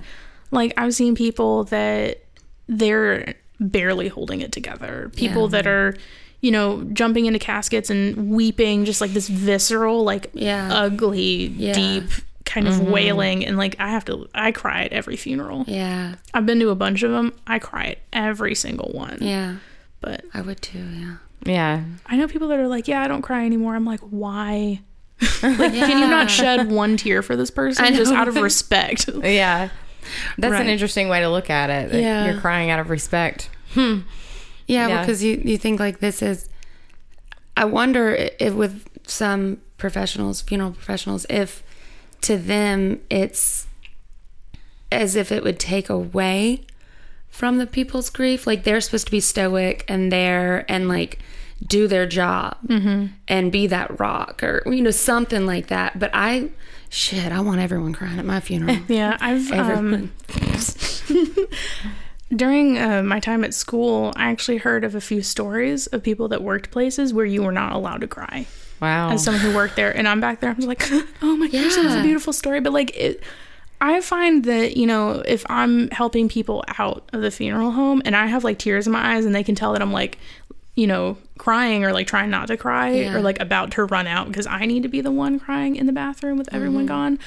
like i've seen people that they're barely holding it together people Yeah. that are you know jumping into caskets and weeping just like this visceral like Yeah. ugly Yeah. deep kind of mm-hmm. wailing and like i have to i cry at every funeral Yeah. i've been to a bunch of them i cry at every single one Yeah. but I would too. Yeah. Yeah. i know people that are like yeah i don't cry anymore i'm like why like can you not shed one tear for this person just out of respect [laughs] Yeah. That's Right. an interesting way to look at it. Yeah. You're crying out of respect. Hmm. Yeah, Yeah. because you you think like this is. I wonder if with some professionals, funeral professionals, if to them it's as if it would take away from the people's grief. Like they're supposed to be stoic and there and like do their job and be that rock or you know something like that. But I, shit, I want everyone crying at my funeral. [laughs] Yeah, I've um, [laughs] during uh, my time at school, I actually heard of a few stories of people that worked places where you were not allowed to cry. Wow. As someone who worked there, and I'm back there, I'm just like, [laughs] oh my gosh, that was a beautiful story. But like, it, I find that you know, if I'm helping people out of the funeral home, and I have like tears in my eyes, and they can tell that I'm like, you know, crying or like trying not to cry Yeah. or like about to run out because I need to be the one crying in the bathroom with everyone gone.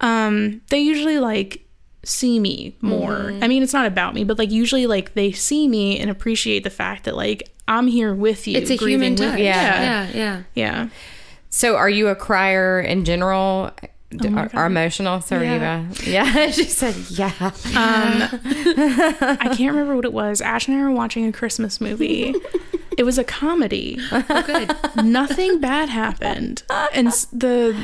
Um, they usually like see me more. I mean, it's not about me, but like usually like they see me and appreciate the fact that like I'm here with you. It's a human with- touch. Yeah. yeah, yeah. yeah. So, are you a crier in general? Oh God. are emotional, Sarah? Yeah. [laughs] Yeah. [laughs] she said, "Yeah." Um, [laughs] I can't remember what it was. Ash and I were watching a Christmas movie. It was a comedy. Oh, good. Nothing bad happened, and the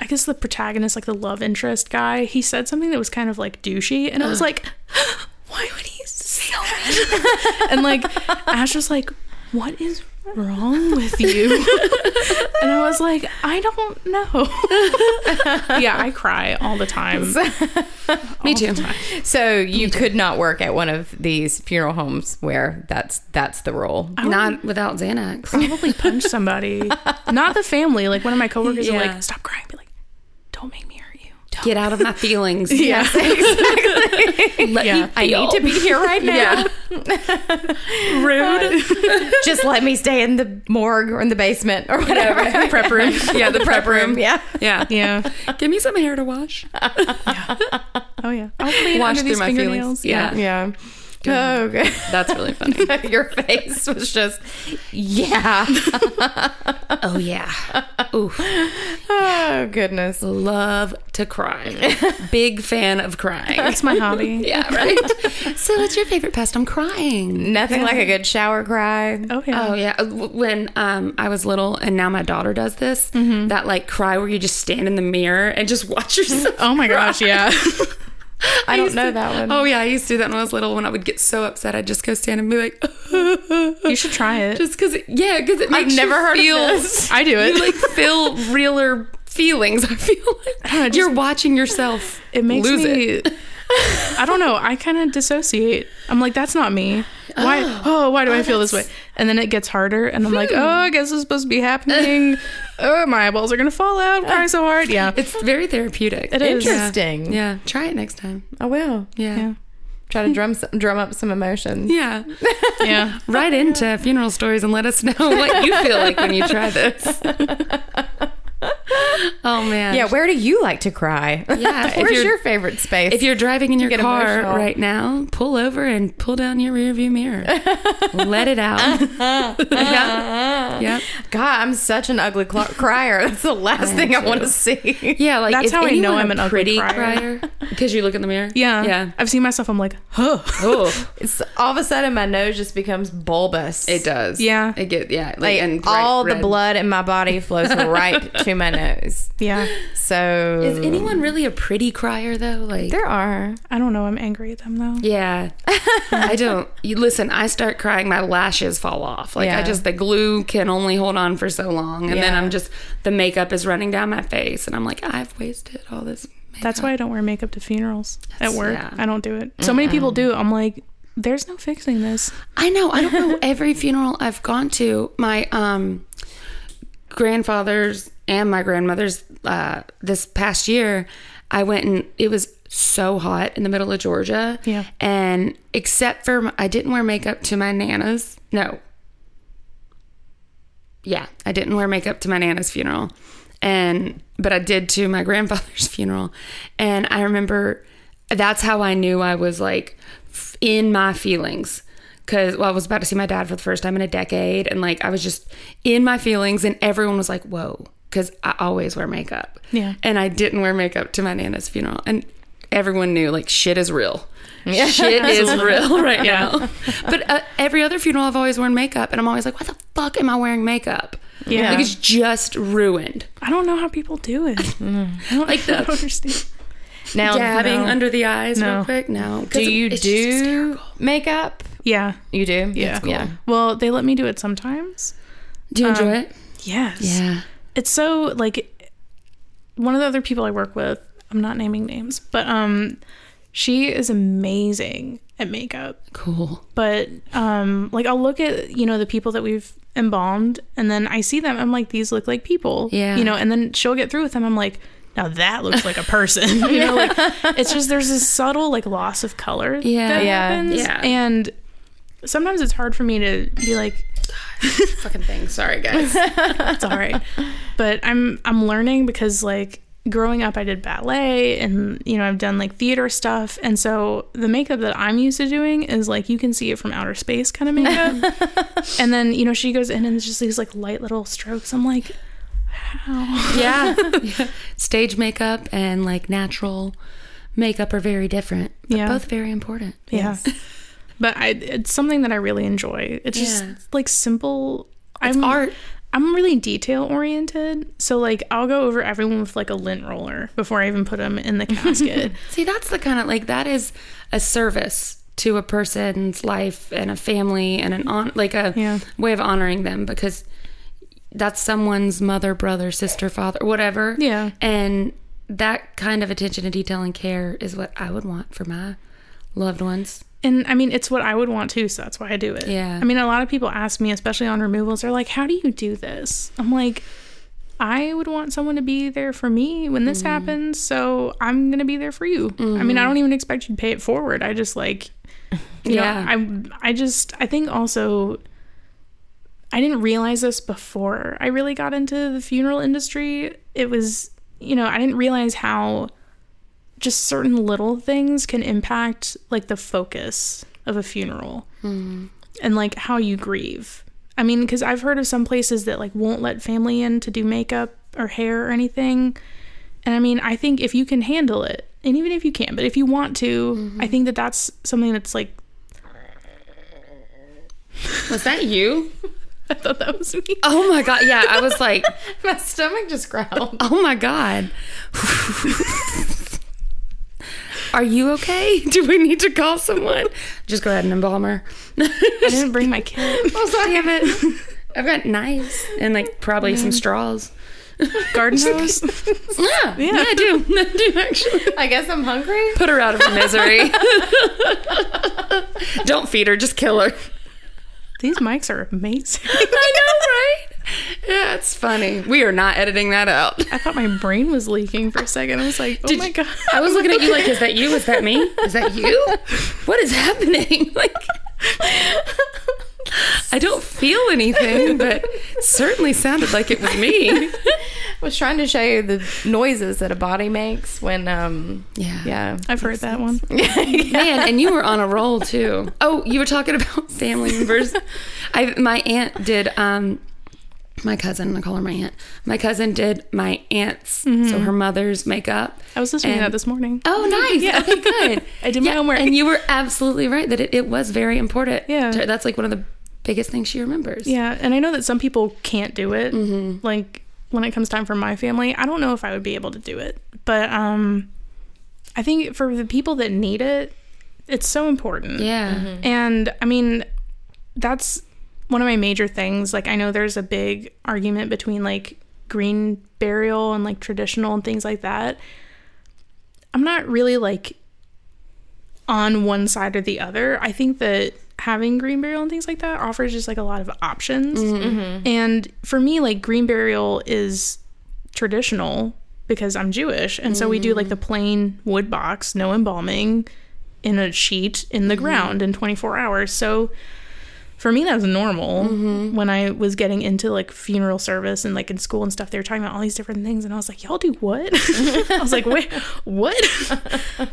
I guess the protagonist, like the love interest guy, he said something that was kind of like douchey, and I was [gasps] like, [gasps] why would he say that? and like Ash was like, what is wrong with you? [laughs] and I was like, I don't know. [laughs] yeah, I cry all the time. [laughs] Me too. So you could not work at one of these funeral homes where that's that's the rule. Not without Xanax. probably punch somebody. Not the family. Like one of my coworkers are like, "Stop crying." Be like, "Don't make me hurt you." Get out of my feelings. [laughs] Yeah, [laughs] Let Yeah. me I need to be here right now. Yeah. [laughs] rude. Just let me stay in the morgue or in the basement or whatever. prep room. yeah, the prep room. Yeah. Yeah. Yeah. Give me some hair to wash. yeah. Oh yeah. I'll clean Wash through these my fingernails. feelings. Yeah. Yeah. Oh, good. That's really funny. [laughs] Your face was just, yeah. [laughs] Oh yeah. Ooh. Oh, goodness. Love to cry. Big fan of crying. That's my hobby. [laughs] yeah, right. so what's your favorite pastime? Crying. Nothing like a good shower cry. Oh yeah. Oh yeah, when um I was little, and now my daughter does this. That like cry where you just stand in the mirror and just watch yourself. Oh my gosh. Yeah. I don't know to- that one. Oh yeah, I used to do that when I was little. When I would get so upset, I'd just go stand and be like, you should try it. [laughs] just because, yeah, because it makes never you heard of feel, this. [laughs] I do it. You like feel realer feelings. I feel like know, it you're watching yourself. it makes lose me. it. [laughs] I don't know. I kind of dissociate. I'm like, that's not me. Why? Oh, oh why do I oh, feel this way? And then it gets harder, and I'm like, hmm. oh, I guess it's supposed to be happening. Oh, my eyeballs are gonna fall out. I'm crying so hard. [laughs] Yeah. It's very therapeutic. It is. Interesting. Yeah, try it next time. I will. Yeah. Yeah. Try to drum some, drum up some emotion. Yeah. [laughs] Yeah. Write into funeral stories and let us know what you feel like when you try this. [laughs] [laughs] oh man. Yeah, where do you like to cry? Yeah, [laughs] Where's your favorite space? If you're driving in your get car emotional. right now, pull over and pull down your rearview mirror. [laughs] Let it out. yeah. yeah. God, I'm such an ugly cl- crier. That's the last thing I want to see. Yeah, like That's how I know I'm an ugly pretty crier. because you look in the mirror. Yeah. yeah. I've seen myself. I'm like, huh. Oh, It's all of a sudden my nose just becomes bulbous. it does. Yeah. it get yeah. Like, Like and all the blood in my body flows right to my nose. Yeah. So Is anyone really a pretty crier though? Like there are. I don't know. I'm angry at them though. Yeah. [laughs] I don't. You listen, I start crying, my lashes fall off. Like I just the glue can only hold on for so long, and then I'm just the makeup is running down my face, and I'm like, I've wasted all this. Makeup. That's why I don't wear makeup to funerals at work. yeah. I don't do it. So many people do. I'm like, there's no fixing this. I know. I don't know. [laughs] Every funeral I've gone to, my um grandfather's and my grandmother's uh, this past year, I went and it was so hot in the middle of Georgia. Yeah. And except for my, I didn't wear makeup to my nana's. No. Yeah, I didn't wear makeup to my nana's funeral. And but I did to my [laughs] grandfather's funeral. And I remember that's how I knew I was like in my feelings because well, I was about to see my dad for the first time in a decade, and like I was just in my feelings, and everyone was like, "Whoa," because I always wear makeup. Yeah. and I didn't wear makeup to my nana's funeral, and everyone knew like shit is real. Yeah. Shit is [laughs] real right now. But uh, every other funeral, I've always worn makeup, and I'm always like, "Why the fuck am I wearing makeup?" Yeah. like it's just ruined. I don't know how people do it. [laughs] I don't, Like [laughs] I the- don't understand. Now, Dabbing no. under the eyes No. real quick. No, do you do makeup? Yeah. You do? Yeah. Yeah. Well, they let me do it sometimes. Do you enjoy Um, it? Yes. Yeah. It's so like one of the other people I work with, I'm not naming names, but um she is amazing at makeup. Cool. But um like I'll look at, you know, the people that we've embalmed and then I see them, I'm like, these look like people. Yeah. You know, and then she'll get through with them, I'm like, now that looks like a person. [laughs] you know, like [laughs] it's just there's this subtle like loss of color Yeah. that Yeah. happens. Yeah. And sometimes it's hard for me to be like, [laughs] Fucking thing. Sorry, guys. [laughs] it's all right. But I'm I'm learning because like growing up I did ballet and you know I've done like theater stuff and so the makeup that I'm used to doing is like you can see it from outer space kind of makeup. [laughs] and then you know she goes in and it's just these like light little strokes. I'm like how? yeah. yeah. Stage makeup and like natural makeup are very different, but Yeah. both very important. Yeah. But I it's something that I really enjoy. It's just like simple It's I'm art. I'm really detail oriented. So like I'll go over everyone with like a lint roller before I even put them in the [laughs] casket. See, that's the kind of like that is a service to a person's life and a family and an on like a Yeah. way of honoring them because that's someone's mother, brother, sister, father, whatever. Yeah. And that kind of attention to detail and care is what I would want for my loved ones. And I mean, it's what I would want too, so that's why I do it. Yeah. I mean, a lot of people ask me, especially on removals, they're like, How do you do this? I'm like, I would want someone to be there for me when this mm-hmm. happens, so I'm gonna be there for you. I mean, I mm-hmm. don't even expect you to pay it forward. I just like you Yeah. know, I I just I think also I didn't realize this before I really got into the funeral industry. It was, you know, I didn't realize how just certain little things can impact like the focus of a funeral hmm. and like how you grieve. I mean, because I've heard of some places that like won't let family in to do makeup or hair or anything. And I mean, I think if you can handle it, and even if you can't, but if you want to, I mm-hmm. think that that's something that's like, Was that you? [laughs] I thought that was me. Oh my god. Yeah, I was like, [laughs] My stomach just growled. "Oh my god." [laughs] Are you okay? [laughs] Do we need to call someone? Just go ahead and embalm her. I didn't bring my [laughs] kit. Oh, Damn it. I've got knives and like probably some mm. straws. Garden [laughs] hose. Yeah, yeah, I do. I do actually. I guess I'm hungry. Put her out of her misery. Don't feed her, just kill her. These mics are amazing. [laughs] I know, right? Yeah, it's funny. We are not editing that out. I thought my brain was leaking for a second. I was like, oh Did my you- god. I was looking at you like, is that you? Is that me? Is that you? [laughs] What is happening? [laughs] Like, [laughs] I don't feel anything, but it certainly sounded like it was me. I [laughs] was trying to show you the noises that a body makes when, um, Yeah. yeah. I've heard that one. [laughs] yeah, Man, and you were on a roll too. Oh, you were talking about family members. I my aunt did um my cousin, I call her my aunt. My cousin did my aunt's, so her mother's makeup. I was listening to that this morning. Oh, [laughs] nice. Yeah. Okay, good. [laughs] I did my homework. And you were absolutely right that it, it was very important. Yeah. to- That's like one of the biggest things she remembers. Yeah, and I know that some people can't do it. Mm-hmm. Like when it comes time for my family, I don't know if I would be able to do it. But um I think for the people that need it, it's so important. Yeah. And I mean, that's one of my major things. Like, I know there's a big argument between like green burial and like traditional and things like that. I'm not really like on one side or the other. I think that having green burial and things like that offers just like a lot of options. Mm-hmm. Mm-hmm. And for me, like green burial is traditional because I'm Jewish. And so we do like mm-hmm. the plain wood box, no embalming, in a sheet in the ground in 24 hours. So for me, that was normal when I was getting into like funeral service and like in school and stuff. They were talking about all these different things, and I was like, "Y'all do what?" [laughs] I was like, "Wait, what?"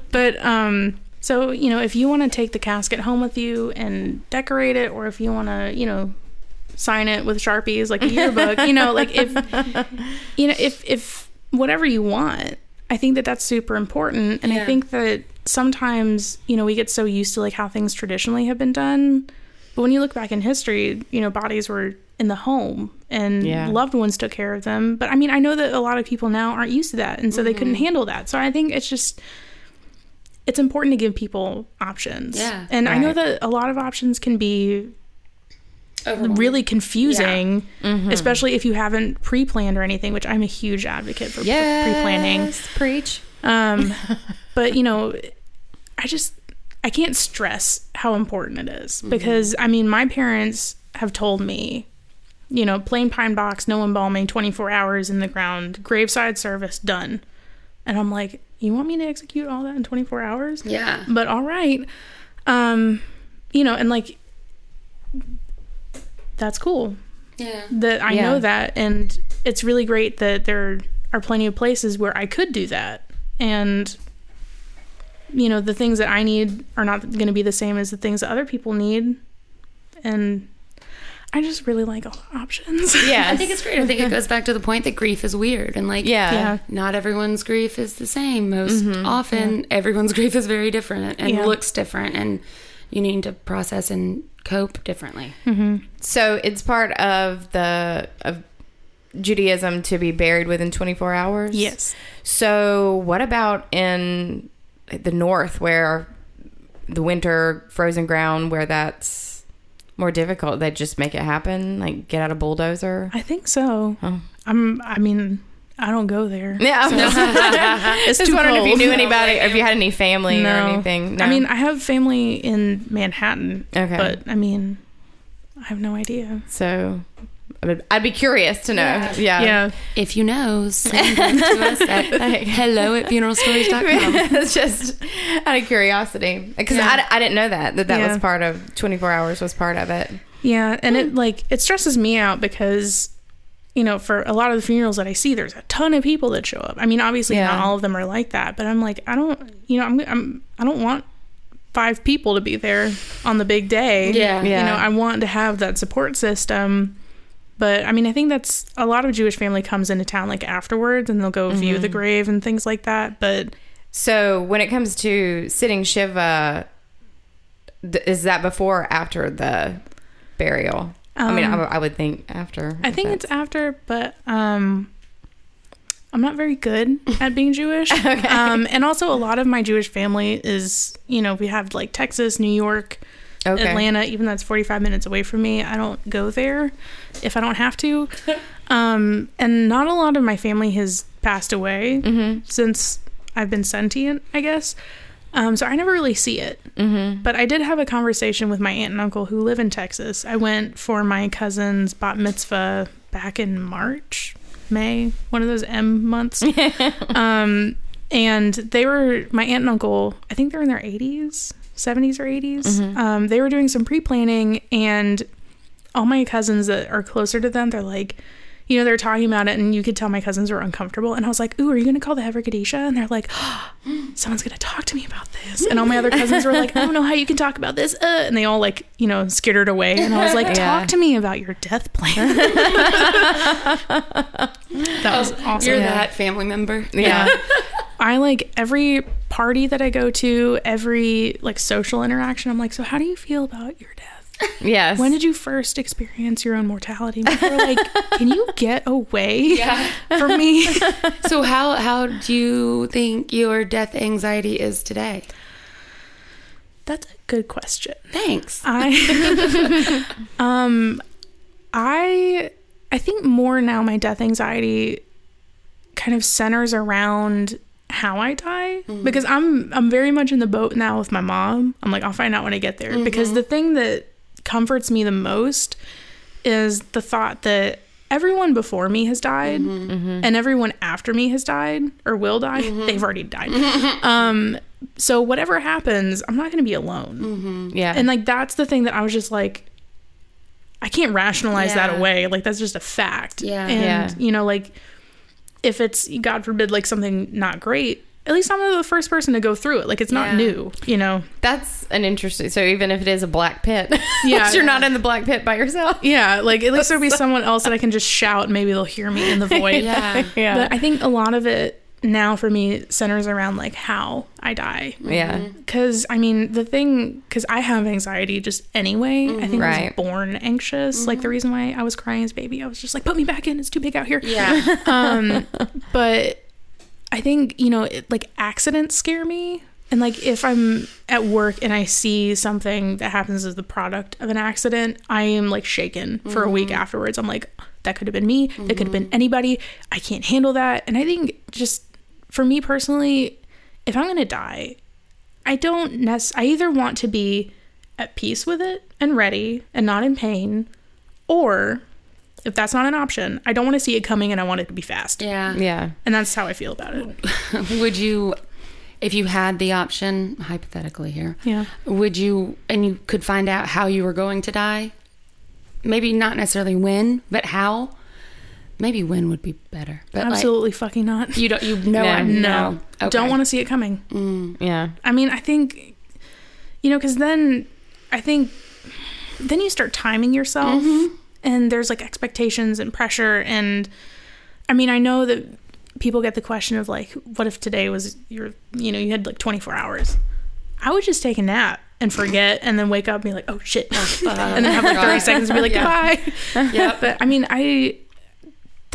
[laughs] but um, so you know, if you want to take the casket home with you and decorate it, or if you want to, you know, sign it with sharpies like a yearbook, you know, like if [laughs] you know if if whatever you want. I think that that's super important. And I think that sometimes, you know, we get so used to like how things traditionally have been done. But when you look back in history, you know, bodies were in the home and Yeah. loved ones took care of them. But I mean, I know that a lot of people now aren't used to that. And so they couldn't handle that. So I think it's just, it's important to give people options. Yeah. And I know that a lot of options can be really confusing, Mm-hmm. especially if you haven't pre-planned or anything. Which I'm a huge advocate for Yeah. pre-planning. Preach. Um, [laughs] but you know, I just I can't stress how important it is because I mean, my parents have told me, you know, plain pine box, no embalming, 24 hours in the ground, graveside service done, and I'm like, you want me to execute all that in 24 hours? Yeah. but all right um you know and like that's cool Yeah. that i Yeah. know that and it's really great that there are plenty of places where i could do that and you know the things that i need are not going to be the same as the things that other people need and i just really like all the options [laughs] Yeah. I think it's great. I think it goes back to the point that grief is weird and like yeah. yeah not everyone's grief is the same. Most mm-hmm. often, everyone's grief is very different and Yeah. looks different, and you need to process and cope differently. Mm-hmm. So it's part of the of Judaism to be buried within 24 hours. yes So what about in the north where the winter frozen ground where that's more difficult? They just make it happen, like get out a bulldozer. i think so Oh. i'm i mean i don't go there [laughs] Yeah, [laughs] it's just too wondering if you knew anybody, if you had any family or anything. No. I mean, I have family in Manhattan. Okay. But I mean, I have no idea. so I would- I'd be curious to know. Yeah, yeah. If you know, send [laughs] them to us at hello at funeralstories.com. it's [laughs] just out of curiosity because Yeah. I, I didn't know that that that Yeah. was part of 24 hours was part of it. Yeah. And it hmm. like, it stresses me out because, you know, for a lot of the funerals that I see, there's a ton of people that show up. I mean, obviously, Yeah. not all of them are like that, but I'm like, I don't, you know, I'm, I'm, I don't want five people to be there on the big day. Yeah. yeah. You know, I want to have that support system. But I mean, I think that's a lot of Jewish family comes into town like afterwards and they'll go view the grave and things like that. But So when it comes to sitting shiva, th- is that before or after the burial? I mean, I, Um, w- I would think after. I think it's after, but um, I'm not very good at being Jewish. [laughs] Okay. Um, and also, a lot of my Jewish family is, you know, we have like Texas, New York, Okay. Atlanta, even though it's 45 minutes away from me. I don't go there if I don't have to. [laughs] um, and not a lot of my family has passed away Mm-hmm. since I've been sentient, I guess. Um, so I never really see it. Mm-hmm. But I did have a conversation with my aunt and uncle who live in Texas. I went for my cousin's bat mitzvah back in March, May, one of those M months. [laughs] um, and they were, my aunt and uncle, I think they're in their 80s, 70s or 80s. Um, they were doing some pre planning, and all my cousins that are closer to them, they're like, you know, they're talking about it, and you could tell my cousins were uncomfortable. And I was like, Ooh, are you going to call the Chevra Kadisha? And they're like, [gasps] Someone's going to talk to me about this. And all my other cousins were like, I don't know how you can talk about this. Uh, and they all, like, you know, skittered away. And I was like, [laughs] Yeah. Talk to me about your death plan. [laughs] that was awesome. You're Yeah. that family member. Yeah. [laughs] I like every party that I go to, every like social interaction. I'm like, so how do you feel about your death? [laughs] yes. When did you first experience your own mortality? Are like, [laughs] can you get away yeah. from me? [laughs] So how how do you think your death anxiety is today? That's a good question. Thanks. I um I I think more now my death anxiety kind of centers around how I die mm-hmm. because I'm I'm very much in the boat now with my mom. I'm like I'll find out when I get there mm-hmm. because the thing that comforts me the most is the thought that everyone before me has died mm-hmm. and everyone after me has died or will die. [laughs] They've already died. [laughs] um so whatever happens, I'm not going to be alone. yeah. And like that's the thing that I was just like I can't rationalize that away. Like that's just a fact. Yeah. And Yeah. you know, like if it's God forbid like something not great, at least I'm the first person to go through it. Like it's not Yeah. new, you know. That's an interesting. So even if it is a black pit, [laughs] Yeah. you're not in the black pit by yourself. Yeah, like at least there'll be [laughs] someone else that I can just shout. Maybe they'll hear me in the void. Yeah. [laughs] Yeah. But I think a lot of it now for me centers around like how I die. Yeah. Because I mean, the thing, because I have anxiety just anyway. I think I Right. was born anxious. Like the reason why I was crying as a baby, I was just like, put me back in. It's too big out here. Yeah. [laughs] Um, but I think you know, it, like accidents scare me. And like if I'm at work and I see something that happens as the product of an accident, I am like shaken for a week afterwards. I'm like, that could have been me. That could have been anybody. I can't handle that. And I think just for me personally, if I'm gonna die, I don't nec- I either want to be at peace with it and ready and not in pain, or if that's not an option, I don't want to see it coming and I want it to be fast. Yeah. Yeah. And that's how I feel about it. [laughs] Would you, if you had the option, hypothetically here, Yeah. would you, and you could find out how you were going to die? Maybe not necessarily when, but how? Maybe when would be better. But Absolutely fucking not. you don't, you [laughs] know, No. I No. know. Okay. Don't want to see it coming. Mm. Yeah. I mean, I think, you know, because then I think then you start timing yourself and there's like expectations and pressure. And I mean, I know that people get the question of like, what if today was your, you know, you had like 24 hours? I would just take a nap and forget and then wake up and be like, oh shit. [laughs] and then have like 30 [laughs] seconds and be like, Yeah. goodbye. Yeah. But I mean, I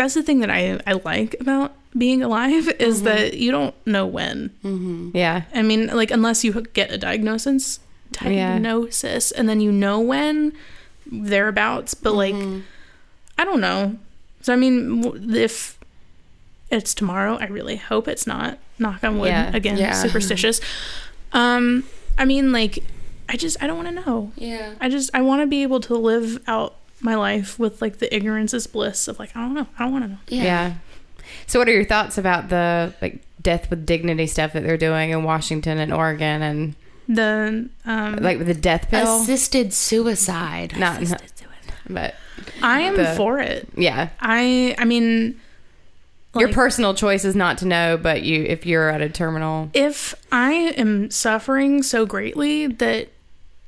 that's the thing that I, I like about being alive is mm-hmm. that you don't know when. Mm-hmm. Yeah. I mean, like unless you get a diagnosis, Yeah. diagnosis, and then you know when thereabouts. But like, mm-hmm. I don't know. So I mean, if it's tomorrow, I really hope it's not. Knock on wood. Yeah. Again, Yeah. superstitious. Um, I mean, like, I just I don't want to know. Yeah. I just I want to be able to live out my life with like the ignorance is bliss of like I don't know. I don't want to know. Yeah. So, what are your thoughts about the like death with dignity stuff that they're doing in Washington and Oregon, and The um, like with the death pill? Assisted suicide. Not, not- but I am the- for it. yeah, I I mean, your personal choice is not to know, but you if you're at a terminal, if I am suffering so greatly that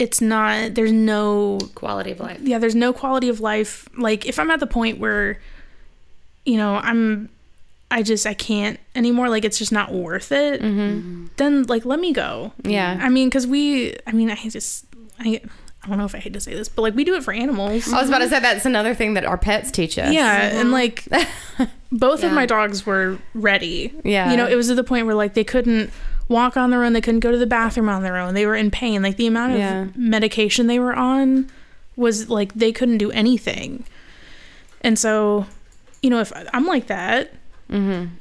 it's not there's no Quality of life. yeah there's no quality of life like if i'm at the point where you know i'm i just i can't anymore like it's just not worth it mm-hmm. then like let me go Yeah. i mean because we i mean i just i i don't know if i hate to say this but like we do it for animals I was about to say that's another thing that our pets teach us. yeah and mm-hmm. like [laughs] both of my dogs were ready Yeah. you know it was to the point where like they couldn't walk on their own they couldn't go to the bathroom on their own they were in pain like the amount of Yeah. medication they were on was like they couldn't do anything and so you know if i'm like that Mm-hmm.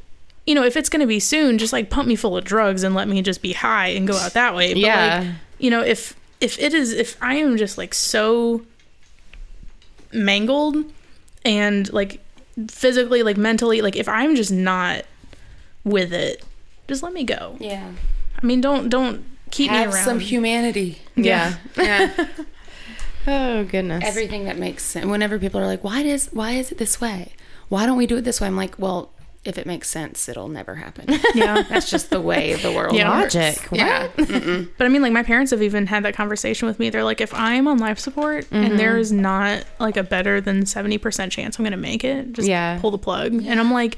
you know if it's going to be soon just like pump me full of drugs and let me just be high and go out that way but Yeah. like you know if if it is if i am just like so mangled and like physically like mentally like if i'm just not with it just let me go Yeah. i mean don't don't keep Have me around some humanity. Yeah. [laughs] Yeah. Oh goodness. Everything that makes sense. Whenever people are like, "Why does? Why is it this way? Why don't we do it this way?" I'm like, "Well, if it makes sense, it'll never happen. [laughs] yeah That's just the way the world Yeah. works. Logic. Yeah. but i mean like my parents have even had that conversation with me they're like if i'm on life support and there is not like a better than 70% chance i'm gonna make it just Yeah. pull the plug and i'm like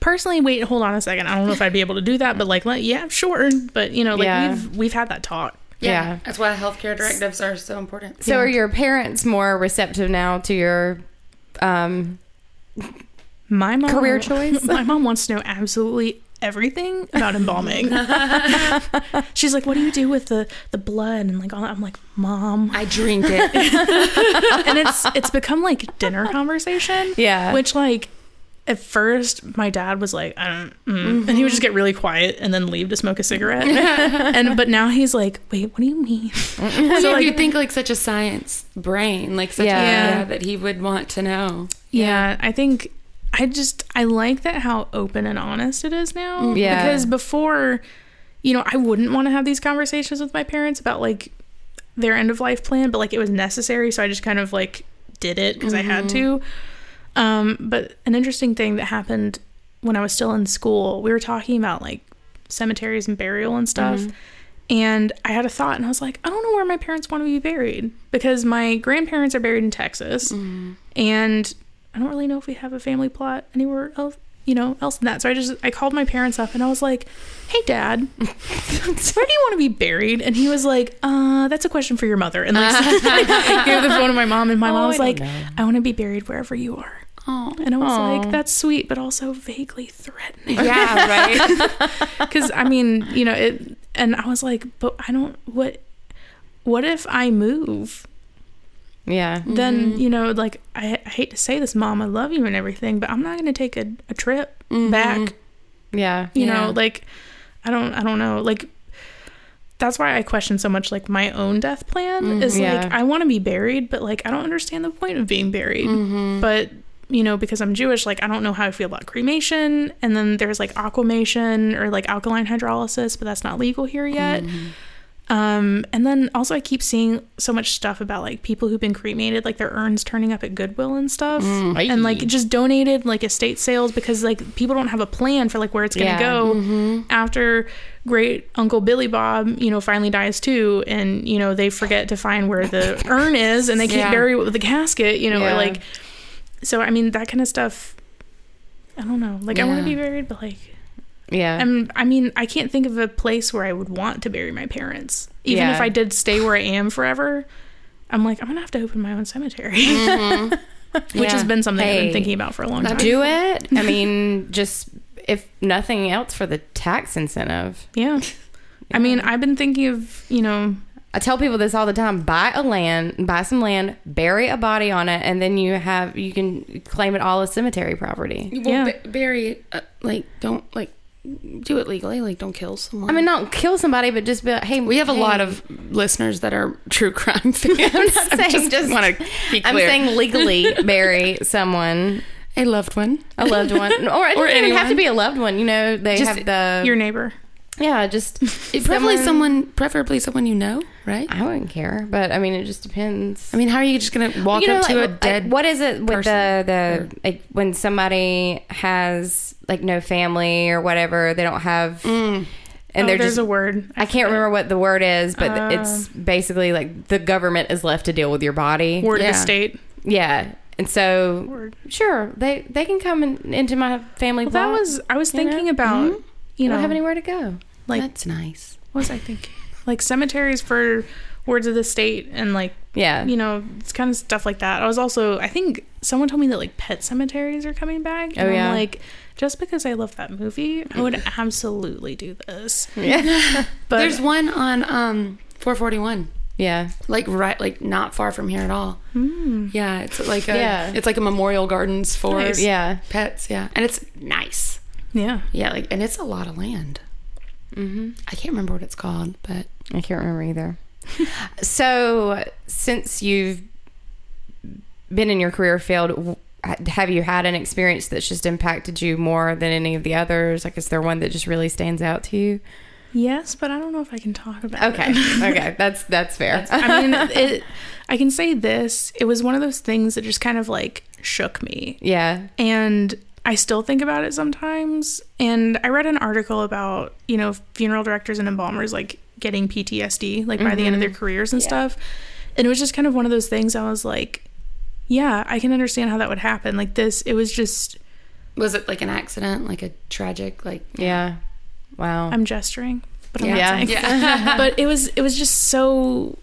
personally wait hold on a second i don't know if i'd be able to do that but like let, yeah sure but you know like Yeah. we've we've had that talk Yeah. That's why healthcare directives are so important. So, are your parents more receptive now to your um, My mom Career [laughs] choice? My mom wants to know absolutely everything about embalming. [laughs] She's like, "What do you do with the the blood?" And like all that. I'm like, "Mom," I drink it. [laughs] and it's it's become like dinner conversation. Yeah. Which like. At first, my dad was like, I don't, mm. and he would just get really quiet and then leave to smoke a cigarette. and but now he's like, wait, what do you mean? well, So, yeah, like- you'd think like such a science brain, like such Yeah. a Yeah. yeah, that he would want to know. Yeah, I think I just I like that how open and honest it is now. Mm-hmm. Yeah. Because before, you know, I wouldn't want to have these conversations with my parents about like their end of life plan, but like it was necessary, so I just kind of like did it because I had mm-hmm. to. Um, but an interesting thing that happened when I was still in school, we were talking about like cemeteries and burial and stuff. Mm-hmm. And I had a thought, and I was like, I don't know where my parents want to be buried because my grandparents are buried in Texas, and I don't really know if we have a family plot anywhere else you know, else than that. So I just I called my parents up and I was like, "Hey, Dad, [laughs] where do you want to be buried?" And he was like, "Uh, that's a question for your mother." And like [laughs] I gave the phone to my mom, and my Oh, mom was don't like, know. "I want to be buried wherever you are." Oh, And I was like, "That's sweet, but also vaguely threatening." Yeah, right. [laughs] Because I mean, you know, it. And I was like, "But I don't. What? What if I move?" Yeah. then mm-hmm. you know like I, I hate to say this mom i love you and everything but i'm not going to take a, a trip mm-hmm. back. Yeah. you Yeah. know like i don't i don't know. Like that's why i question so much like my own death plan mm-hmm. is Yeah. like i want to be buried but like i don't understand the point of being buried. But you know because i'm jewish like i don't know how i feel about cremation and then there's like aquamation or like alkaline hydrolysis but that's not legal here yet um, and then also I keep seeing so much stuff about like people who've been cremated, like their urns turning up at Goodwill and stuff, and like just donated like estate sales because like people don't have a plan for like where it's gonna Yeah. go after great Uncle Billy Bob, you know, finally dies too, and you know they forget to find where the [laughs] urn is, and they can't Yeah. bury it with the casket, you know, Yeah. or like. So I mean that kind of stuff. I don't know. Like I want to be buried, but like Yeah. I'm, I mean, I can't think of a place where I would want to bury my parents. Even Yeah. if I did stay where I am forever, I'm like, I'm gonna have to open my own cemetery, [laughs] which Yeah. has been something I've been thinking about for a long time. Do it. I mean, just if nothing else for the tax incentive. yeah. [laughs] I mean, I've been thinking of, you know, I tell people this all the time: buy a land, buy some land, bury a body on it, and then you have you can claim it all as cemetery property. well, Yeah. ba- bury uh, like don't like do it legally. Like don't kill someone. I mean, not kill somebody, but just be like, hey, we have a hey, lot of listeners that are true crime fans. [laughs] I'm not [laughs] I saying just. want to [laughs] be I'm saying legally bury someone, a loved one. a loved one, or it Or doesn't even have to be a loved one. You know, they Just have the your neighbor. yeah, just Preferably someone, preferably someone you know, right? I wouldn't care, but I mean, it just depends. I mean, how are you just gonna walk You know, up to like, a like, dead? what is it with person, the the like when somebody has like no family or whatever they don't have and oh, they're there's just a word. I can't remember what the word is but Uh, it's basically like the government is left to deal with your body word of the state. yeah and so Word. sure they they can come in, into my family Well, that was I was you know? thinking about, Mhm. you know, don't have anywhere to go like That's nice. what was I thinking? Like cemeteries for words of the state and like yeah you know, it's kind of stuff like that. I was also, I think someone told me that like pet cemeteries are coming back. Oh, yeah. I'm like, just because I love that movie, I would [laughs] absolutely do this. yeah [laughs] But There's one on um 441, yeah like right, like not far from here at all. Hmm. Yeah, it's like a Yeah. it's like a memorial gardens for Nice. yeah pets. Yeah, and it's nice. yeah, Yeah, like and it's a lot of land. mm-hmm. I can't remember what it's called, but I can't remember either. So, since you've been in your career field, have you had an experience that's just impacted you more than any of the others? Like, is there one that just really stands out to you? yes, but I don't know if I can talk about Okay, it. [laughs] okay, that's that's fair. I mean, it. I can say this: it was one of those things that just kind of like shook me, yeah, and I still think about it sometimes. And I read an article about you know funeral directors and embalmers like getting PTSD like by the end of their careers and stuff. And it was just kind of one of those things. I was like, yeah, I can understand how that would happen. Like this, it was just was it like an accident, like a tragic, like yeah. Wow. I'm gesturing, but I'm Yeah. not saying. yeah? [laughs] But it was it was just so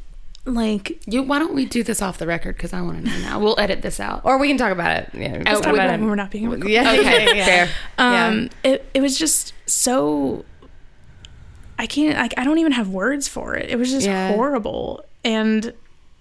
like you why don't we do this off the record? Because I want to know now. We'll edit this out. or we can talk about it. Yeah, we can Oh, talk talk about about it when we're not being recorded. Yeah, [laughs] okay, fair. Um, it it was just so. I can't like I don't even have words for it. It was just Yeah. horrible, and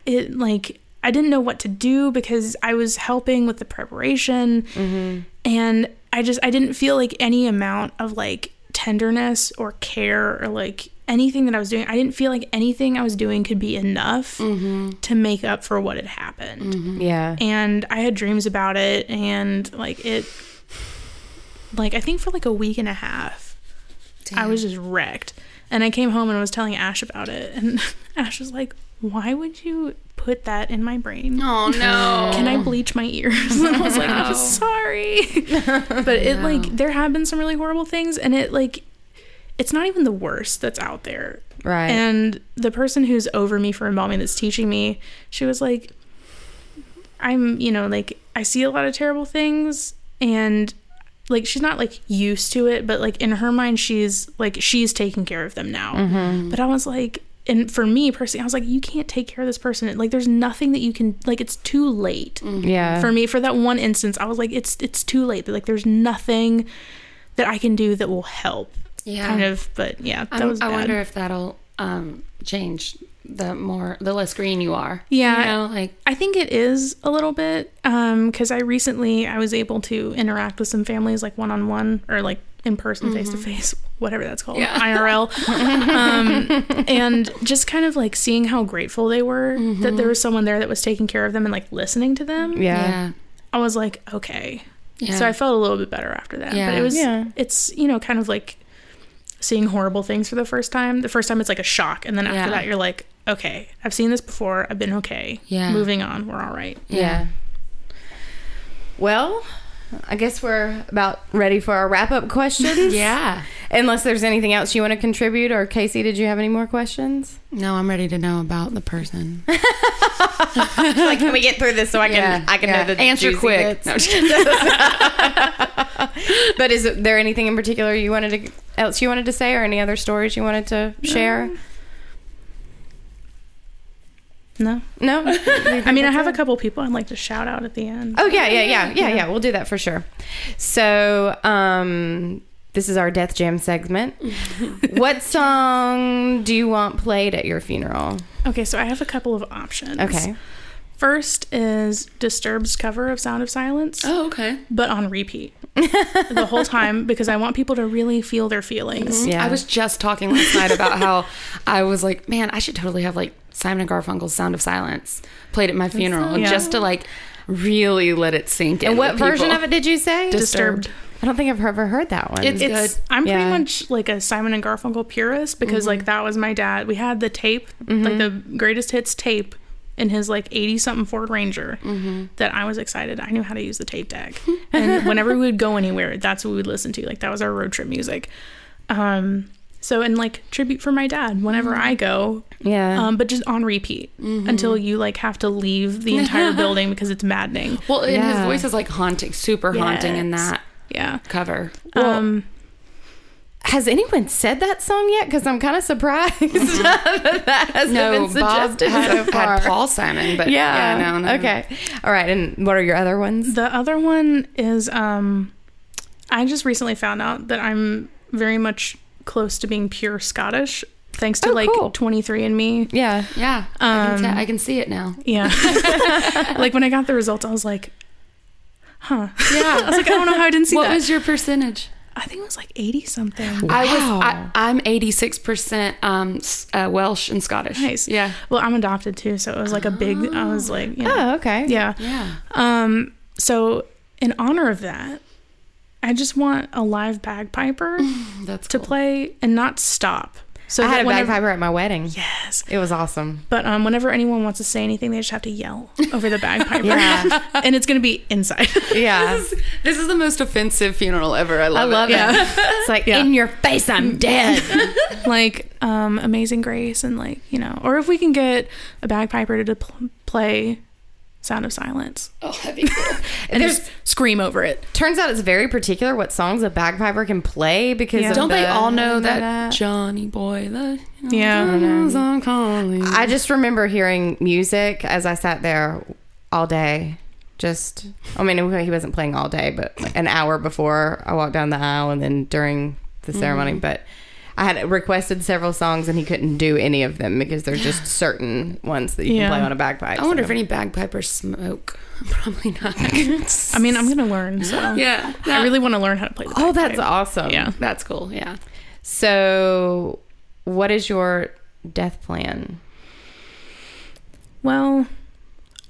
it like I didn't know what to do because I was helping with the preparation, Mm-hmm. and I just I didn't feel like any amount of like tenderness or care or like anything that I was doing. I didn't feel like anything I was doing could be enough to make up for what had happened yeah. and I had dreams about it and like it like I think for like a week and a half I was just wrecked. And I came home and I was telling Ash about it and [laughs] Ash was like, "Why would you put that in my brain? Oh no! Can I bleach my ears?" [laughs] And I was like, "I'm sorry." [laughs] but it like there have been some really horrible things and it like it's not even the worst that's out there. Right. And the person who's over me for embalming that's teaching me, she was like, I'm, you know, like, I see a lot of terrible things and like she's not like used to it, but like in her mind she's like she's taking care of them now. Mm-hmm. But I was like and for me personally, I was like, you can't take care of this person. Like, there's nothing that you can like. It's too late Yeah. for me. For that one instance, I was like, it's it's too late. Like, there's nothing that I can do that will help. Yeah. Kind of, but yeah, that I'm- was. I wonder if that'll um, change the more the less green you are. Yeah. you know, like I think it is a little bit um, because I recently I was able to interact with some families like one on one or like in person, face to face, whatever that's called, Yeah. IRL, [laughs] um, and just kind of like seeing how grateful they were that mm-hmm. there was someone there that was taking care of them and like listening to them. yeah. yeah, I was like, okay, yeah. so I felt a little bit better after that. But Yeah. it was, Yeah. it's you know kind of like seeing horrible things for the first time. The first time it's like a shock, and then after Yeah. that you're like, okay, I've seen this before. I've been okay. Yeah. moving on. We're all right. Yeah. Well, I guess we're about ready for our wrap up questions. [laughs] yeah. Unless there's anything else you want to contribute, or Casey, did you have any more questions? No, I'm ready to know about the person. [laughs] [laughs] like, can we get through this so I can Yeah, I can yeah. know the answer juicy quick. bits? No, I'm just. But is there anything in particular you wanted to else you wanted to say, or any other stories you wanted to share? No, No. [laughs] I mean I have a couple people I'd like to shout out at the end. Oh yeah, yeah, yeah, yeah, yeah. We'll do that for sure. So, um, this is our Death Jam segment. [laughs] what song do you want played at your funeral? Okay, so I have a couple of options. Okay. First is Disturbed's cover of Sound of Silence, oh, okay. but on repeat [laughs] the whole time because I want people to really feel their feelings. Mm-hmm. Yeah. I was just talking last night about how I was like, man, I should totally have like Simon and Garfunkel's "Sound of Silence" played at my funeral Yeah. just to like really let it sink in. And what version of it did you say? Disturbed. I don't think I've ever heard that one. It's- It's Good. I'm pretty much like a Simon and Garfunkel purist because like mm-hmm. that was my dad. We had the tape, like mm-hmm. the greatest hits tape in his like 80 something Ford Ranger that I was excited. I knew how to use the tape deck. [laughs] and whenever we would go anywhere, that's what we would listen to. Like that was our road trip music. Um so and like tribute for my dad whenever I go, yeah. um, but just on repeat until you like have to leave the entire [laughs] building because it's maddening. Well, and Yeah. his voice is like haunting, super haunting in that Yeah. cover. um Has anyone said that song yet? Because I'm kind of surprised [laughs] that that hasn't No, been Bob suggested had, so far. had Paul Simon, but yeah. yeah, no, no. Okay. All right. And what are your other ones? The other one is um I just recently found out that I'm very much close to being pure Scottish thanks to Oh, like cool. 23andme. Yeah. Yeah, I, can Um, te- I can see it now. Yeah. [laughs] [laughs] like when I got the results I was like huh. Yeah. I was like I don't know how I didn't see what that. What was your percentage? I think it was like 80 something. I was. I, I'm 86 percent um uh, Welsh and Scottish. Nice. Yeah. Well, I'm adopted too, so it was like a big I was like, you know, Oh, okay. yeah. Yeah. Um so in honor of that, I just want a live bagpiper [laughs] That's to cool. play and not stop. So I had a bagpiper at my wedding. Yes. It was awesome. But um, whenever anyone wants to say anything, they just have to yell over the bagpiper. Yeah. [laughs] and it's going to be inside. Yeah. [laughs] This is, this is the most offensive funeral ever. I love it. I love it. it. Yeah. It's like Yeah. in your face, I'm dead. [laughs] like um, Amazing Grace and like, you know, or if we can get a bagpiper to pl- play Sound of Silence Oh, that'd be cool. [laughs] and There's- just scream over it. Turns out it's very particular what songs a bagpiper can play because Yeah. of Don't they all know that Johnny Boy? The Yeah. I'm mm-hmm. calling. I just remember hearing music as I sat there all day. Just, I mean, he wasn't playing all day, but an hour before I walked down the aisle and then during the ceremony. Mm-hmm. But I had requested several songs and he couldn't do any of them because there's just certain ones that you Yeah. can play on a bagpipe. I wonder So- if any bagpipers smoke. [laughs] Probably not. [laughs] I mean, I'm going to learn. So [laughs] yeah. I really want to learn how to play the Oh, that's awesome. Yeah. That's cool. Yeah. So, what is your death plan? Well,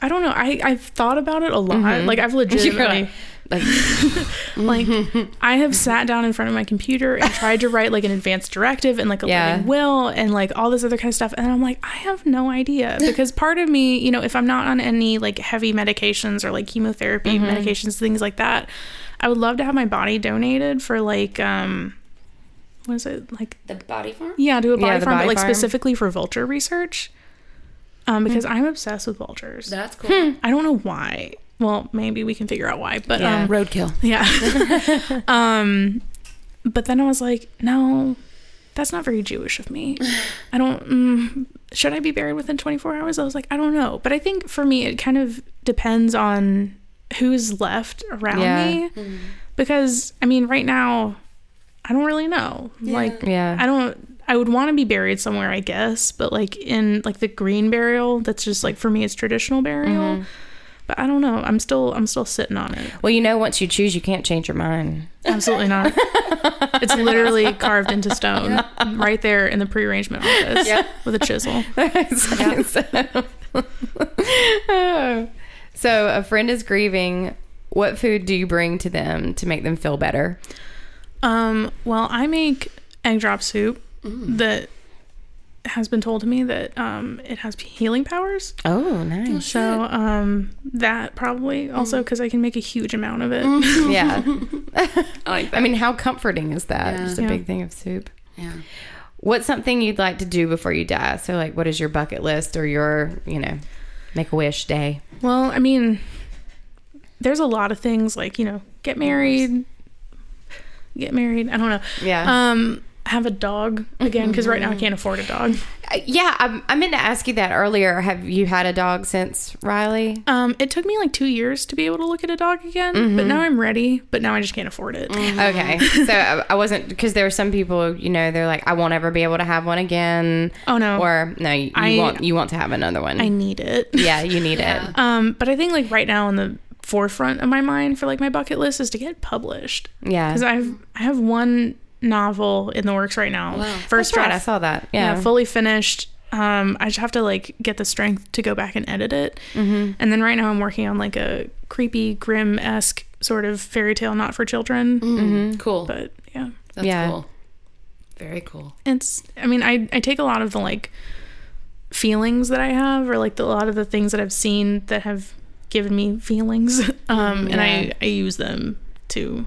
I don't know. I, I've thought about it a lot. Mhm. Like, I've legitimately. Like, [laughs] like I have sat down in front of my computer and tried to [laughs] write like an advanced directive and like a Yeah. living will and like all this other kind of stuff and I'm like I have no idea [laughs] because part of me you know if I'm not on any like heavy medications or like chemotherapy medications things like that I would love to have my body donated for like um what is it like The body farm. yeah to a body Yeah, farm body but like farm. specifically for vulture research um because I'm obsessed with vultures That's cool. I don't know why Well, maybe we can figure out why, but Yeah. um, Roadkill. [laughs] yeah. [laughs] um, but then I was like, no, that's not very Jewish of me. I don't. Mm, should I be buried within 24 hours? I was like, I don't know. But I think for me, it kind of depends on who's left around Yeah. me. Because I mean, right now, I don't really know. Like, Yeah. I don't. I would want to be buried somewhere, I guess, but like in like the green burial, that's just like for me, it's traditional burial. But I don't know. I'm still I'm still sitting on it. Well, you know, once you choose, you can't change your mind. Absolutely not. [laughs] it's literally carved into stone right there in the pre-arrangement office with a chisel. [laughs] so, [laughs] so a friend is grieving. What food do you bring to them to make them feel better? Um, well, I make egg drop soup that has been told to me that um, it has healing powers. Oh, nice. So um, that probably also because I can make a huge amount of it. [laughs] Yeah. [laughs] I like [laughs] I mean, how comforting is that? Yeah. Just a Yeah. big thing of soup. Yeah. What's something you'd like to do before you die? So, like, what is your bucket list or your, you know, make a wish day? Well, I mean, there's a lot of things like you know, get married, get married. I don't know. Yeah. Um, have a dog again because right now I can't afford a dog. Uh, yeah. I, I meant to ask you that earlier. Have you had a dog since Riley? Um, it took me like two years to be able to look at a dog again, but Mm-hmm. now I'm ready. But now I just can't afford it. Okay. so I, I wasn't, because there are some people, you know, they're like, I won't ever be able to have one again. Oh no, Or, no, you, I- want, you want to have another one. I need it. yeah, you need it. [laughs] Um, but I think like right now in the forefront of my mind for like my bucket list is to get published Yeah. because I've I have one novel in the works right now. Wow. First That's right. I saw that. yeah. Yeah. fully finished. Um, I just have to like get the strength to go back and edit it. mm-hmm. And then right now I'm working on like a creepy, Grimm esque sort of fairy tale, not for children. Mm, Cool. But yeah, That's Yeah. cool. Very cool. it's. I mean, I I take a lot of the like feelings that I have, or like the, a lot of the things that I've seen that have given me feelings, [laughs] um, and I I use them to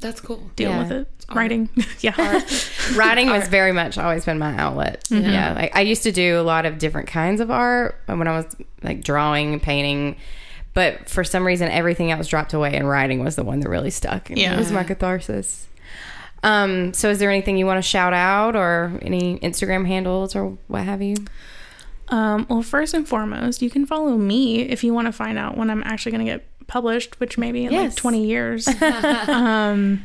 That's cool. deal Yeah. with it. art. Writing, [laughs] yeah. [laughs] Writing was very much always been my outlet. Yeah. Like I used to do a lot of different kinds of art when I was like drawing, painting, but for some reason everything else dropped away and writing was the one that really stuck. And Yeah. It was my catharsis. Um, so is there anything you want to shout out or any Instagram handles or what have you? Um, well, first and foremost, you can follow me if you want to find out when I'm actually going to get published, which maybe in Yes. like 20 years. [laughs] um,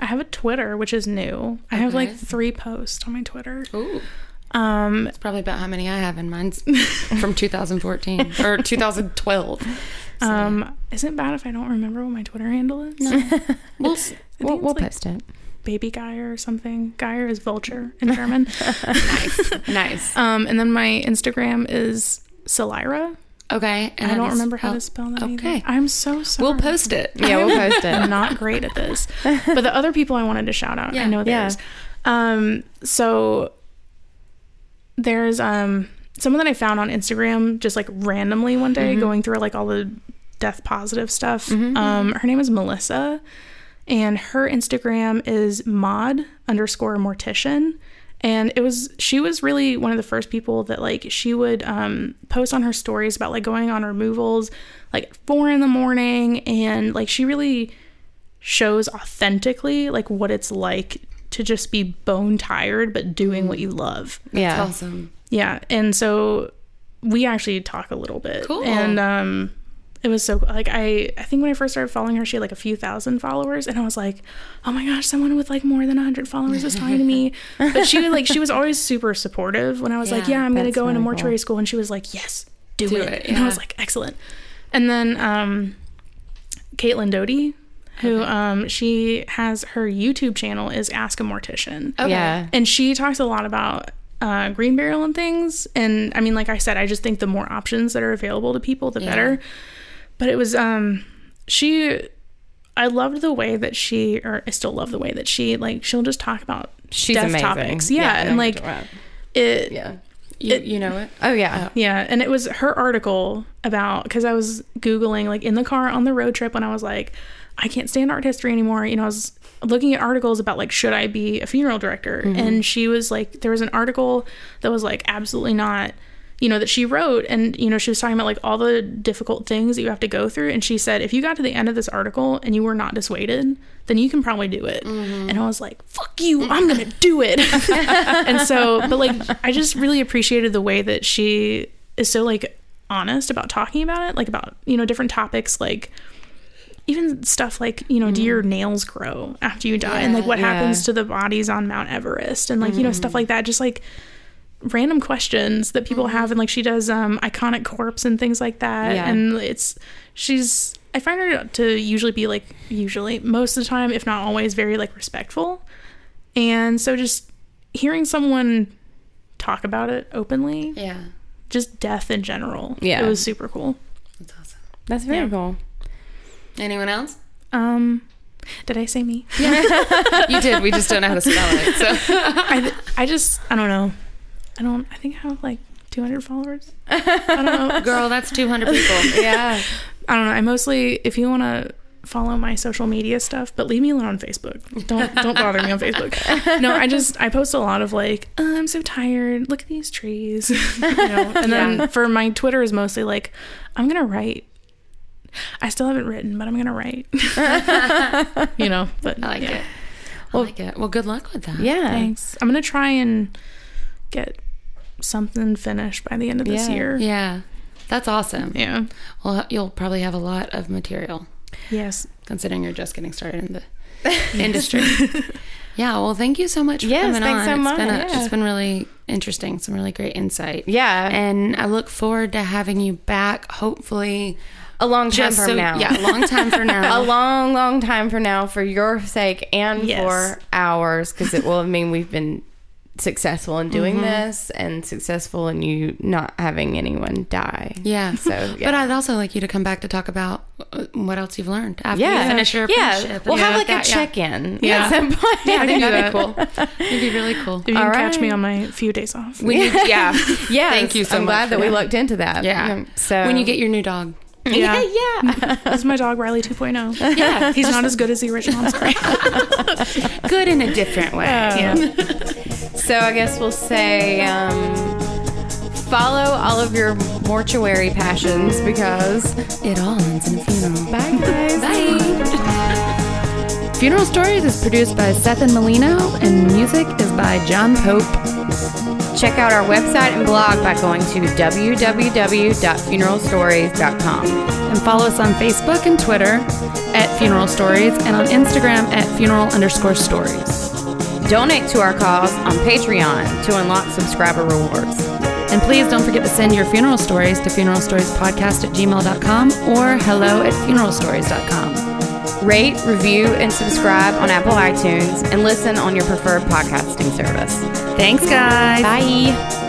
I have a Twitter, which is new. I have like three posts on my Twitter. Ooh. Um, That's probably about how many I have in mine's [laughs] from 2014 [laughs] or 2012. um, isn't bad if I don't remember what my Twitter handle is. Well, It's- I We'll, we'll like, post it. Baby Geier or something. Geier is vulture in German. nice. um, and then my Instagram is Celira. Okay. and I don't remember how to spell that. okay. Either. I'm so sorry. We'll post it. Yeah, we'll post I'm it. [laughs] not great at this. [laughs] But the other people I wanted to shout out, Yeah. I know Yeah. there's. Um, so there's um someone that I found on Instagram just like randomly one day going through like all the death positive stuff. Um, her name is Melissa, and her Instagram is mod underscore mortician. And it was she was really one of the first people that like she would um, post on her stories about like going on removals like four in the morning and like she really shows authentically like what it's like to just be bone tired but doing what you love. Yeah. That's awesome. Yeah, and so we actually talk a little bit. Cool. And um it was so like I I think when I first started following her she had like a few thousand followers and I was like, "Oh my gosh, someone with like more than 100 followers is talking to me." [laughs] But she was like she was always super supportive when I was like, Yeah, "Yeah, I'm going to that's go into mortuary cool. school." And she was like, "Yes, do, Do it. it, And I was like, "Excellent." And then um Caitlin Doughty who um she has her YouTube channel is Ask a Mortician Okay. Yeah. and she talks a lot about uh, green burial and things. And I mean, like I said, I just think the more options that are available to people, the Yeah. better. But it was um, she. I loved the way that she, or I still love the way that she, like, she'll just talk about She's death amazing. topics. Yeah, I know and like it. yeah. You, It- you know it? Oh, yeah. Yeah, and it was her article about because I was googling like in the car on the road trip when I was like, I can't stand art history anymore. You know, I was looking at articles about like should I be a funeral director, and she was like, there was an article that was like absolutely not. You know, that she wrote. And, you know, she was talking about like all the difficult things that you have to go through. And she said, if you got to the end of this article and you were not dissuaded, then you can probably do it. Mm-hmm. And I was like, fuck you, I'm going [laughs] to do it. [laughs] and so, but like, I just really appreciated the way that she is so like honest about talking about it, like about, you know, different topics, like, even stuff like you know do your mm-hmm. nails grow after you die and like what Yeah. happens to the bodies on mount everest and like you know stuff mm-hmm. like that just like random questions that people have and like she does um iconic corpse and things like that Yeah. and it's she's i find her to usually be like usually most of the time if not always very like respectful and so just hearing someone talk about it openly Yeah. just death in general Yeah. it was super cool That's awesome. That's very Yeah. cool. Anyone else? um did i say me Yeah. [laughs] You did. We just don't know how to spell it. So [laughs] I, I just I don't know. I don't. I think I have like 200 followers. [laughs] I don't know. girl, that's 200 people. Yeah. [laughs] I don't know. I mostly if you want to follow my social media stuff, but leave me alone on Facebook. Don't don't bother me on Facebook. [laughs] No, I just I post a lot of like "Oh, I'm so tired. Look at these trees. you know. And then for my Twitter is mostly like I'm gonna write. I still haven't written, but I'm gonna write. you know. But I like yeah. it. I like it. Well, good luck with that. Yeah. Thanks. I'm gonna try and get something finished by the end of this Yeah. year. Yeah. That's awesome. Yeah. Well, you'll probably have a lot of material Yes. considering you're just getting started in the [laughs] industry. Yeah. Well, thank you so much for Yes, coming thanks on. so It's been, a, much. it's been really interesting. Some really great insight. Yeah. And I look forward to having you back, hopefully. a long time Just from so, now. Yeah, a long time from [laughs] now. a long, long time from now for your sake and Yes. for ours, because it will mean we've been successful in doing Mm-hmm. this and successful in you not having anyone die. Yeah. [laughs] So, But. I'd also like you to come back to talk about uh, what else you've learned after Yeah, you finish your yeah. apprenticeship. We'll have stuff like a that. Yeah. check-in. Yeah. at some point. Yeah, I think that'd be cool. It'd be really cool. If you can All catch me on my few days off. We need, yeah. [laughs] Yes, Thank you so much. I'm much glad for that we that. looked into that. Yeah. So when you get your new dog. [laughs] yeah, yeah. That's my dog Riley 2.0. Yeah. He's not as good as the original. I'm sorry. Good in a different way. Yeah. So I guess we'll say um, follow all of your mortuary passions because It all ends in a funeral. bye guys. Bye. Funeral Stories is produced by Seth and Molino, and music is by John Pope. Check out our website and blog by going to www.funeralstories.com. And follow us on Facebook and Twitter at Funeral Stories, and on Instagram at funeral underscore stories. Donate to our cause on Patreon to unlock subscriber rewards. And please don't forget to send your funeral stories to funeralstoriespodcast at gmail.com or hello at funeralstories.com. Rate, review, and subscribe on Apple iTunes and listen on your preferred podcasting service. Thanks, guys. Bye.